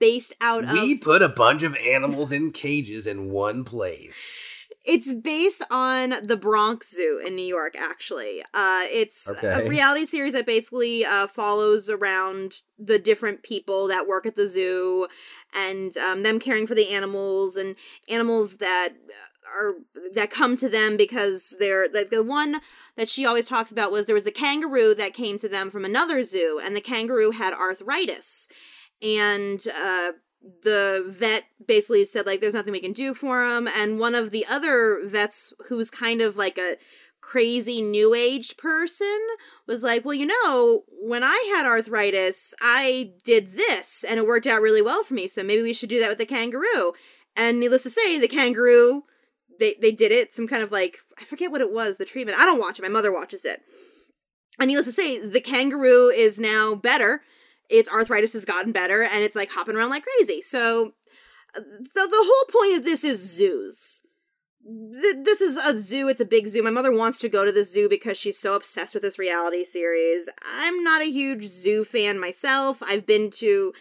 based out of We put a bunch of animals in cages in one place. It's based on the Bronx Zoo in New York, actually. Uh, it's Okay. a reality series that basically uh, follows around the different people that work at the zoo and um, them caring for the animals and animals that are that come to them because they're like the one that she always talks about was there was a kangaroo that came to them from another zoo and the kangaroo had arthritis and uh the vet basically said like there's nothing we can do for him and one of the other vets who's kind of like a crazy new age person was like well you know when i had arthritis i did this and it worked out really well for me so maybe we should do that with the kangaroo. And needless to say the kangaroo they they did it some kind of like i forget what it was the treatment. I don't watch it my mother watches it. And needless to say the kangaroo is now better its arthritis has gotten better and it's like hopping around like crazy. So the the whole point of this is zoos. Th- This is a zoo. It's a big zoo. My mother wants to go to the zoo because she's so obsessed with this reality series. I'm not a huge zoo fan myself. I've been to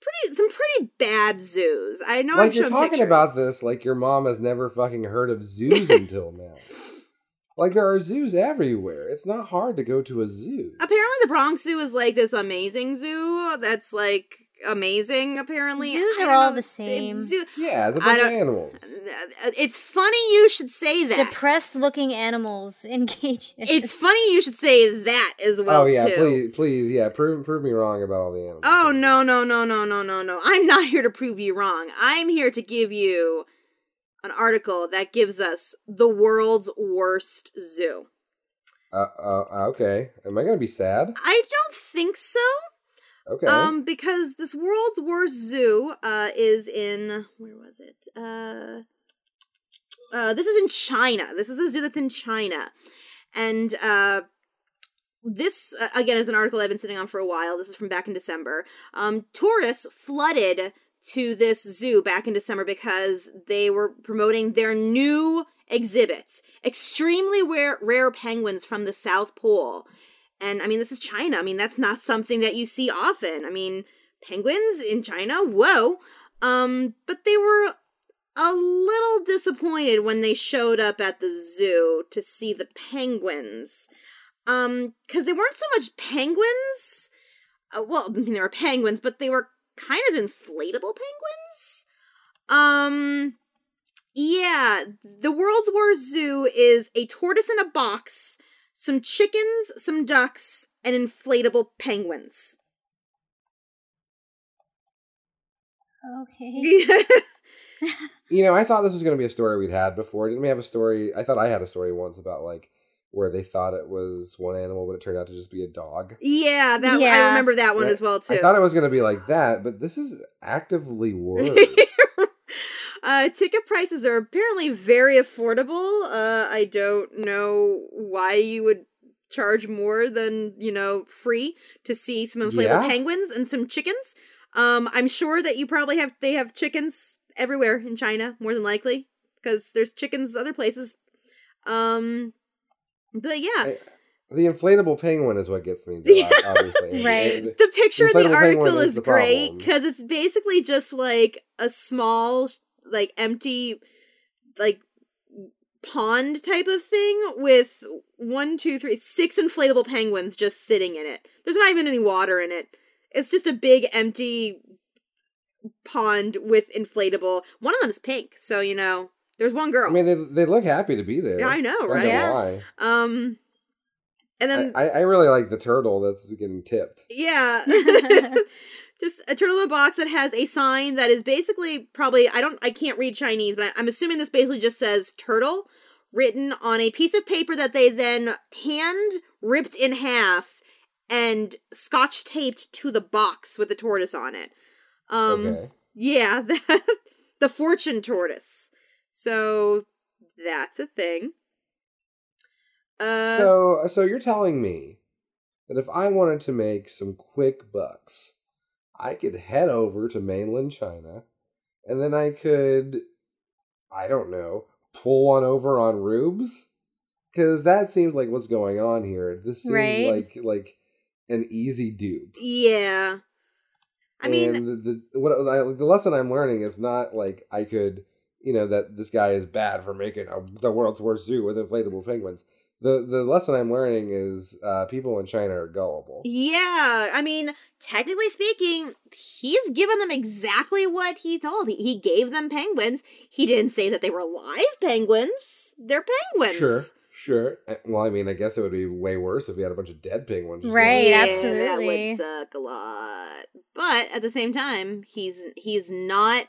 pretty some pretty bad zoos. I know like I've you're talking pictures. about this like your mom has never fucking heard of zoos until now. Like there are zoos everywhere. It's not hard to go to a zoo. Apparently, the Bronx Zoo is like this amazing zoo that's like amazing. Apparently, Zoos are all know. the same. Zoo, Yeah, it's a I bunch of animals. Uh, it's funny you should say that. Depressed looking animals in cages. It's funny you should say that as oh, well oh yeah, too. please, please, yeah, prove prove me wrong about all the animals. Oh no no no no no no no! I'm not here to prove you wrong. I'm here to give you an article that gives us the world's worst zoo. Uh, uh, okay. Am I gonna be sad? I don't think so. Okay. Um, because this world's worst zoo uh is in where was it? Uh, uh, this is in China. This is a zoo that's in China, and uh, this uh, again is an article I've been sitting on for a while. This is from back in December. Um, tourists flooded to this zoo back in December because they were promoting their new exhibit, extremely rare, rare penguins from the South Pole. And I mean, this is China. I mean, that's not something that you see often. I mean, penguins in China, whoa. Um, but they were a little disappointed when they showed up at the zoo to see the penguins. Um, because they weren't so much penguins. Uh, well, I mean, they were penguins, but they were kind of inflatable penguins. Um, yeah, the World's War Zoo is a tortoise in a box, some chickens, some ducks, and inflatable penguins. Okay. You know, I thought this was going to be a story we'd had before. Didn't we have a story? I thought I had a story once about like where they thought it was one animal, but it turned out to just be a dog. yeah, that I remember that one Yeah, as well too. I thought it was going to be like that, but this is actively worse. uh, ticket prices are apparently very affordable. Uh, I don't know why you would charge more than you know free to see some inflatable Yeah. penguins and some chickens. Um, I'm sure that you probably have they have chickens everywhere in China, more than likely, because there's chickens other places. Um, but yeah, I- the inflatable penguin is what gets me, though, ob- obviously. Right. The picture in the article is is the great because it's basically just like a small like empty like pond type of thing with one two three six inflatable penguins just sitting in it. There's not even any water in it. It's just a big empty pond with inflatable. One of them's pink so you know there's one girl I mean, they they look happy to be there. yeah i know Not right gonna Yeah. lie. um and then I, I really like the turtle that's getting tipped. Yeah. Just a turtle in a box that has a sign that is basically probably I don't I can't read Chinese, but I, I'm assuming this basically just says turtle written on a piece of paper that they then hand ripped in half and scotch taped to the box with the tortoise on it. Um okay. yeah, that, the fortune tortoise. So that's a thing. Uh so so you're telling me that if I wanted to make some quick bucks, I could head over to mainland China, and then I could, I don't know, pull one over on Rubes, because that seems like what's going on here. This seems Right. like like an easy dupe. yeah. I mean the, the what I, the lesson I'm learning is not like I could, you know, that this guy is bad for making a, the world's worst zoo with inflatable penguins. The the lesson I'm learning is uh, people in China are gullible. Yeah, I mean, technically speaking, he's given them exactly what he told. He, he gave them penguins. He didn't say that they were live penguins. They're penguins. Sure, sure. Uh, Well, I mean, I guess it would be way worse if you had a bunch of dead penguins. just Right, lying Yeah, absolutely. That would suck a lot. But at the same time, he's he's not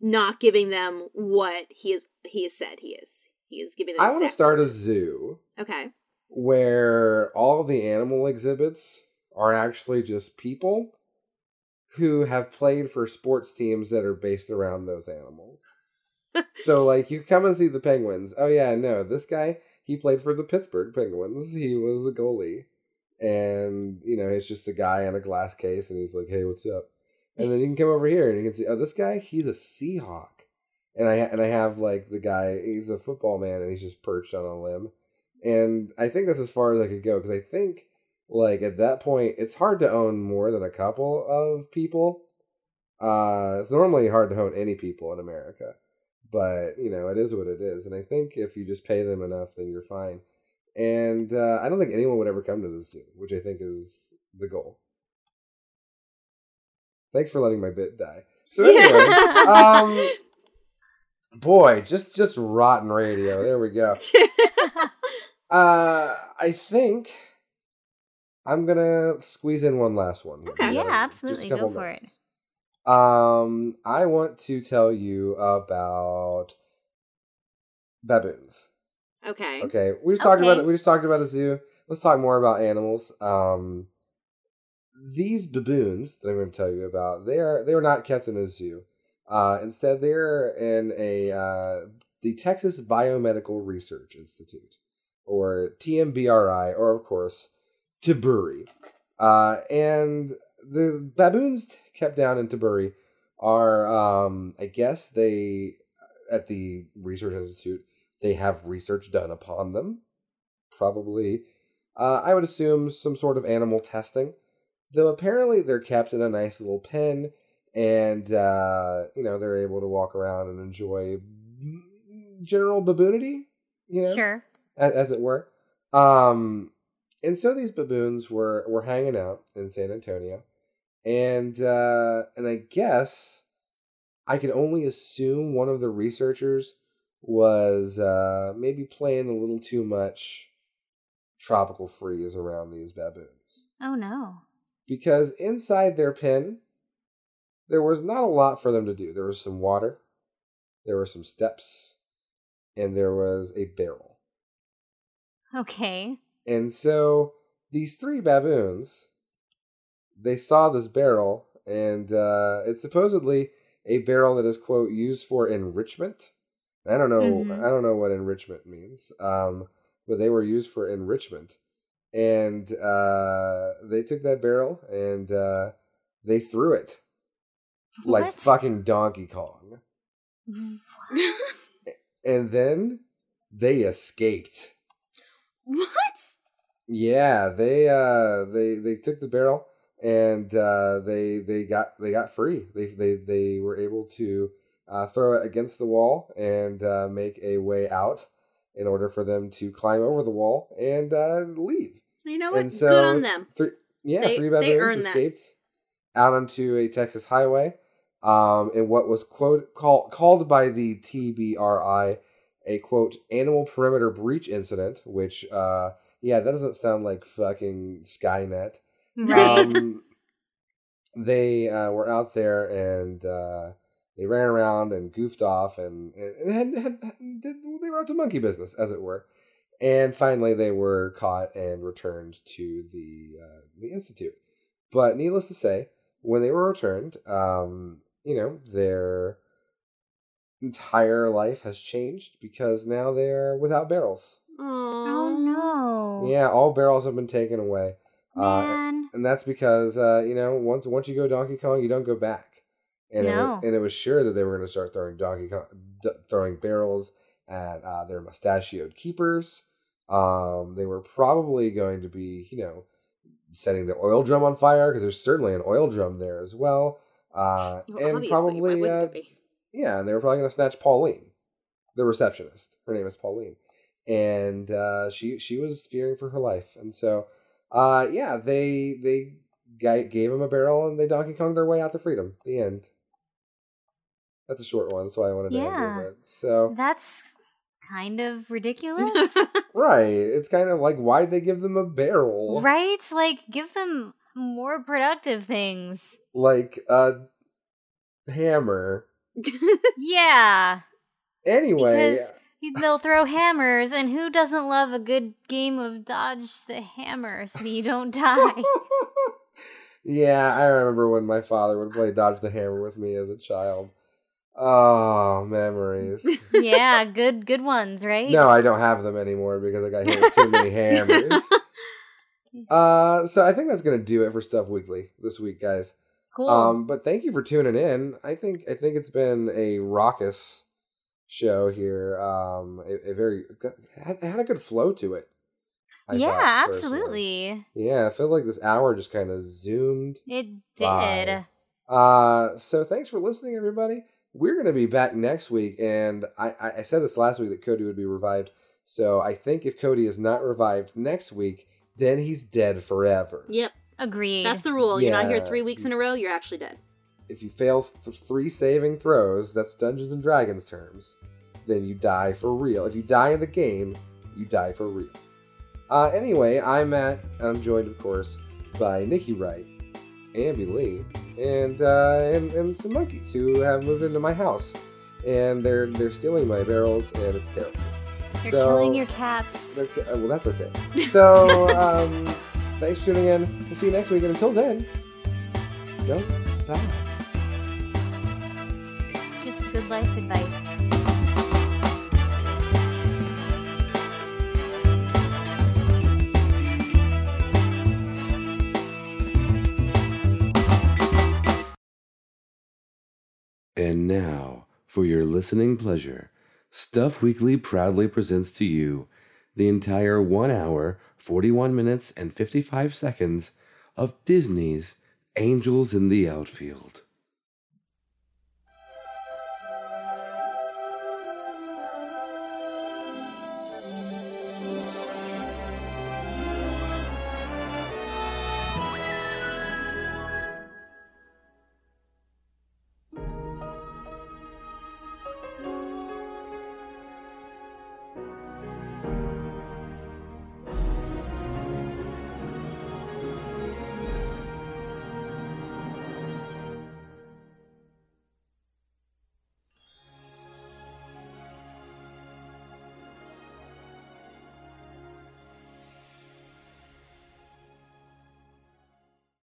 not giving them what he is he has said he is. He is giving them. I want to start a zoo Okay. where all the animal exhibits are actually just people who have played for sports teams that are based around those animals. so like you come and see the penguins. Oh yeah, no, this guy he played for the Pittsburgh Penguins. He was the goalie. And you know, it's just a guy in a glass case and he's like, "Hey, what's up?" And then you can come over here and you can see, "Oh, this guy, he's a Seahawk." And I and I have like the guy, he's a football man and he's just perched on a limb and I think that's as far as I could go because I think like at that point it's hard to own more than a couple of people. Uh, it's normally hard to own any people in America, but you know it is what it is, and I think if you just pay them enough, then you're fine. And uh, I don't think anyone would ever come to the zoo, which I think is the goal. Thanks for letting my bit die. So anyway, um, boy, just just rotten radio. There we go. Uh, I think I'm gonna squeeze in one last one. here. Okay. Yeah, got a- just a absolutely. Go for it. Um, I want to tell you about baboons. okay. Okay, we just talked about Okay. we just talked about a zoo. Let's talk more about animals. Um, these baboons that I'm going to tell you about, they are they are not kept in a zoo. Uh, instead, they're in a uh, the Texas Biomedical Research Institute, or TMBRI, or of course, Taburi. Uh, and the baboons kept down in Taburi are, um, I guess, they at the research institute they have research done upon them, probably Uh, I would assume some sort of animal testing, though apparently they're kept in a nice little pen, and uh, you know they're able to walk around and enjoy general baboonity, you know, Sure. as, as it were. Um, and so these baboons were were hanging out in San Antonio, and uh, and I guess I can only assume one of the researchers was uh, maybe playing a little too much tropical freeze around these baboons Oh no. Because inside their pen there was not a lot for them to do. There was some water, there were some steps, and there was a barrel. Okay. And so these three baboons, they saw this barrel, and uh, it's supposedly a barrel that is quote used for enrichment. I don't know. Mhm. I don't know what enrichment means. Um, but they were used for enrichment, and uh, they took that barrel and uh, they threw it like fucking Donkey Kong, What? and then they escaped. what? Yeah, they uh they they took the barrel and uh they they got they got free. They they they were able to uh throw it against the wall and uh make a way out in order for them to climb over the wall and uh leave. You know what? And so Good on them. Three yeah, They- three baboons earned that. out onto a Texas highway um in what was quote called called by the TBRI a quote animal perimeter breach incident, which uh yeah, that doesn't sound like fucking Skynet. Right. Um, they uh, were out there and uh, they ran around and goofed off and, and had- did, they were up to monkey business, as it were. And finally, they were caught and returned to the uh, the institute. But needless to say, when they were returned, um, you know, their entire life has changed because now they're without barrels. oh no. Yeah, all barrels have been taken away. Uh, and that's because uh, you know once once you go Donkey Kong, you don't go back. And it No. was, and it was sure that they were going to start throwing Donkey Kong, d- throwing barrels at uh, their mustachioed keepers. Um, they were probably going to be you know setting the oil drum on fire because there's certainly an oil drum there as well. Uh, Well, and probably uh, yeah, and they were probably going to snatch Pauline, the receptionist. Her name is Pauline, and uh, she she was fearing for her life, and so uh, yeah, they they ga- gave him a barrel and they Donkey Konged their way out to freedom. The end. That's a short one. That's why I wanted to end Yeah. with it. So That's kind of ridiculous. right, it's kind of like why'd they give them a barrel? right? Like give them more productive things. Like a hammer. Yeah. Anyway, Because uh, they'll throw hammers and who doesn't love a good game of dodge the hammer so you don't die? yeah, I remember when my father would play Dodge the Hammer with me as a child. Oh, memories. yeah, good good ones, right? no, I don't have them anymore because I got hit with too many hammers. Uh, so I think that's gonna do it for Stuff Weekly this week, guys. Cool. Um, but thank you for tuning in. I think I think it's been a raucous show here. Um, a, a very it had, a good flow to it. I yeah, thought, personally. absolutely. Yeah, I feel like this hour just kind of zoomed. It Bye. did. Uh, so thanks for listening, everybody. We're gonna be back next week, and I, I I said this last week that Cody would be revived. So I think if Cody is not revived next week, then he's dead forever. yep, Agreed. that's the rule. You're not here three weeks in a row. You're actually dead. If you fail th- three saving throws, that's Dungeons and Dragons terms, then you die for real. If you die in the game, you die for real. Uh, anyway, I'm Matt, and I'm joined, of course, by Nikki Wright, Ambi Lee, and, uh, and and some monkeys who have moved into my house, and they're they're stealing my barrels, and it's terrible. You're So- killing your cats. Uh, well, that's okay. So, um, thanks for tuning in. We'll see you next week, and until then, don't die. Just good life advice. And now, for your listening pleasure, Stuff Weekly proudly presents to you the entire 1 hour, 41 minutes, and 55 seconds of Disney's Angels in the Outfield.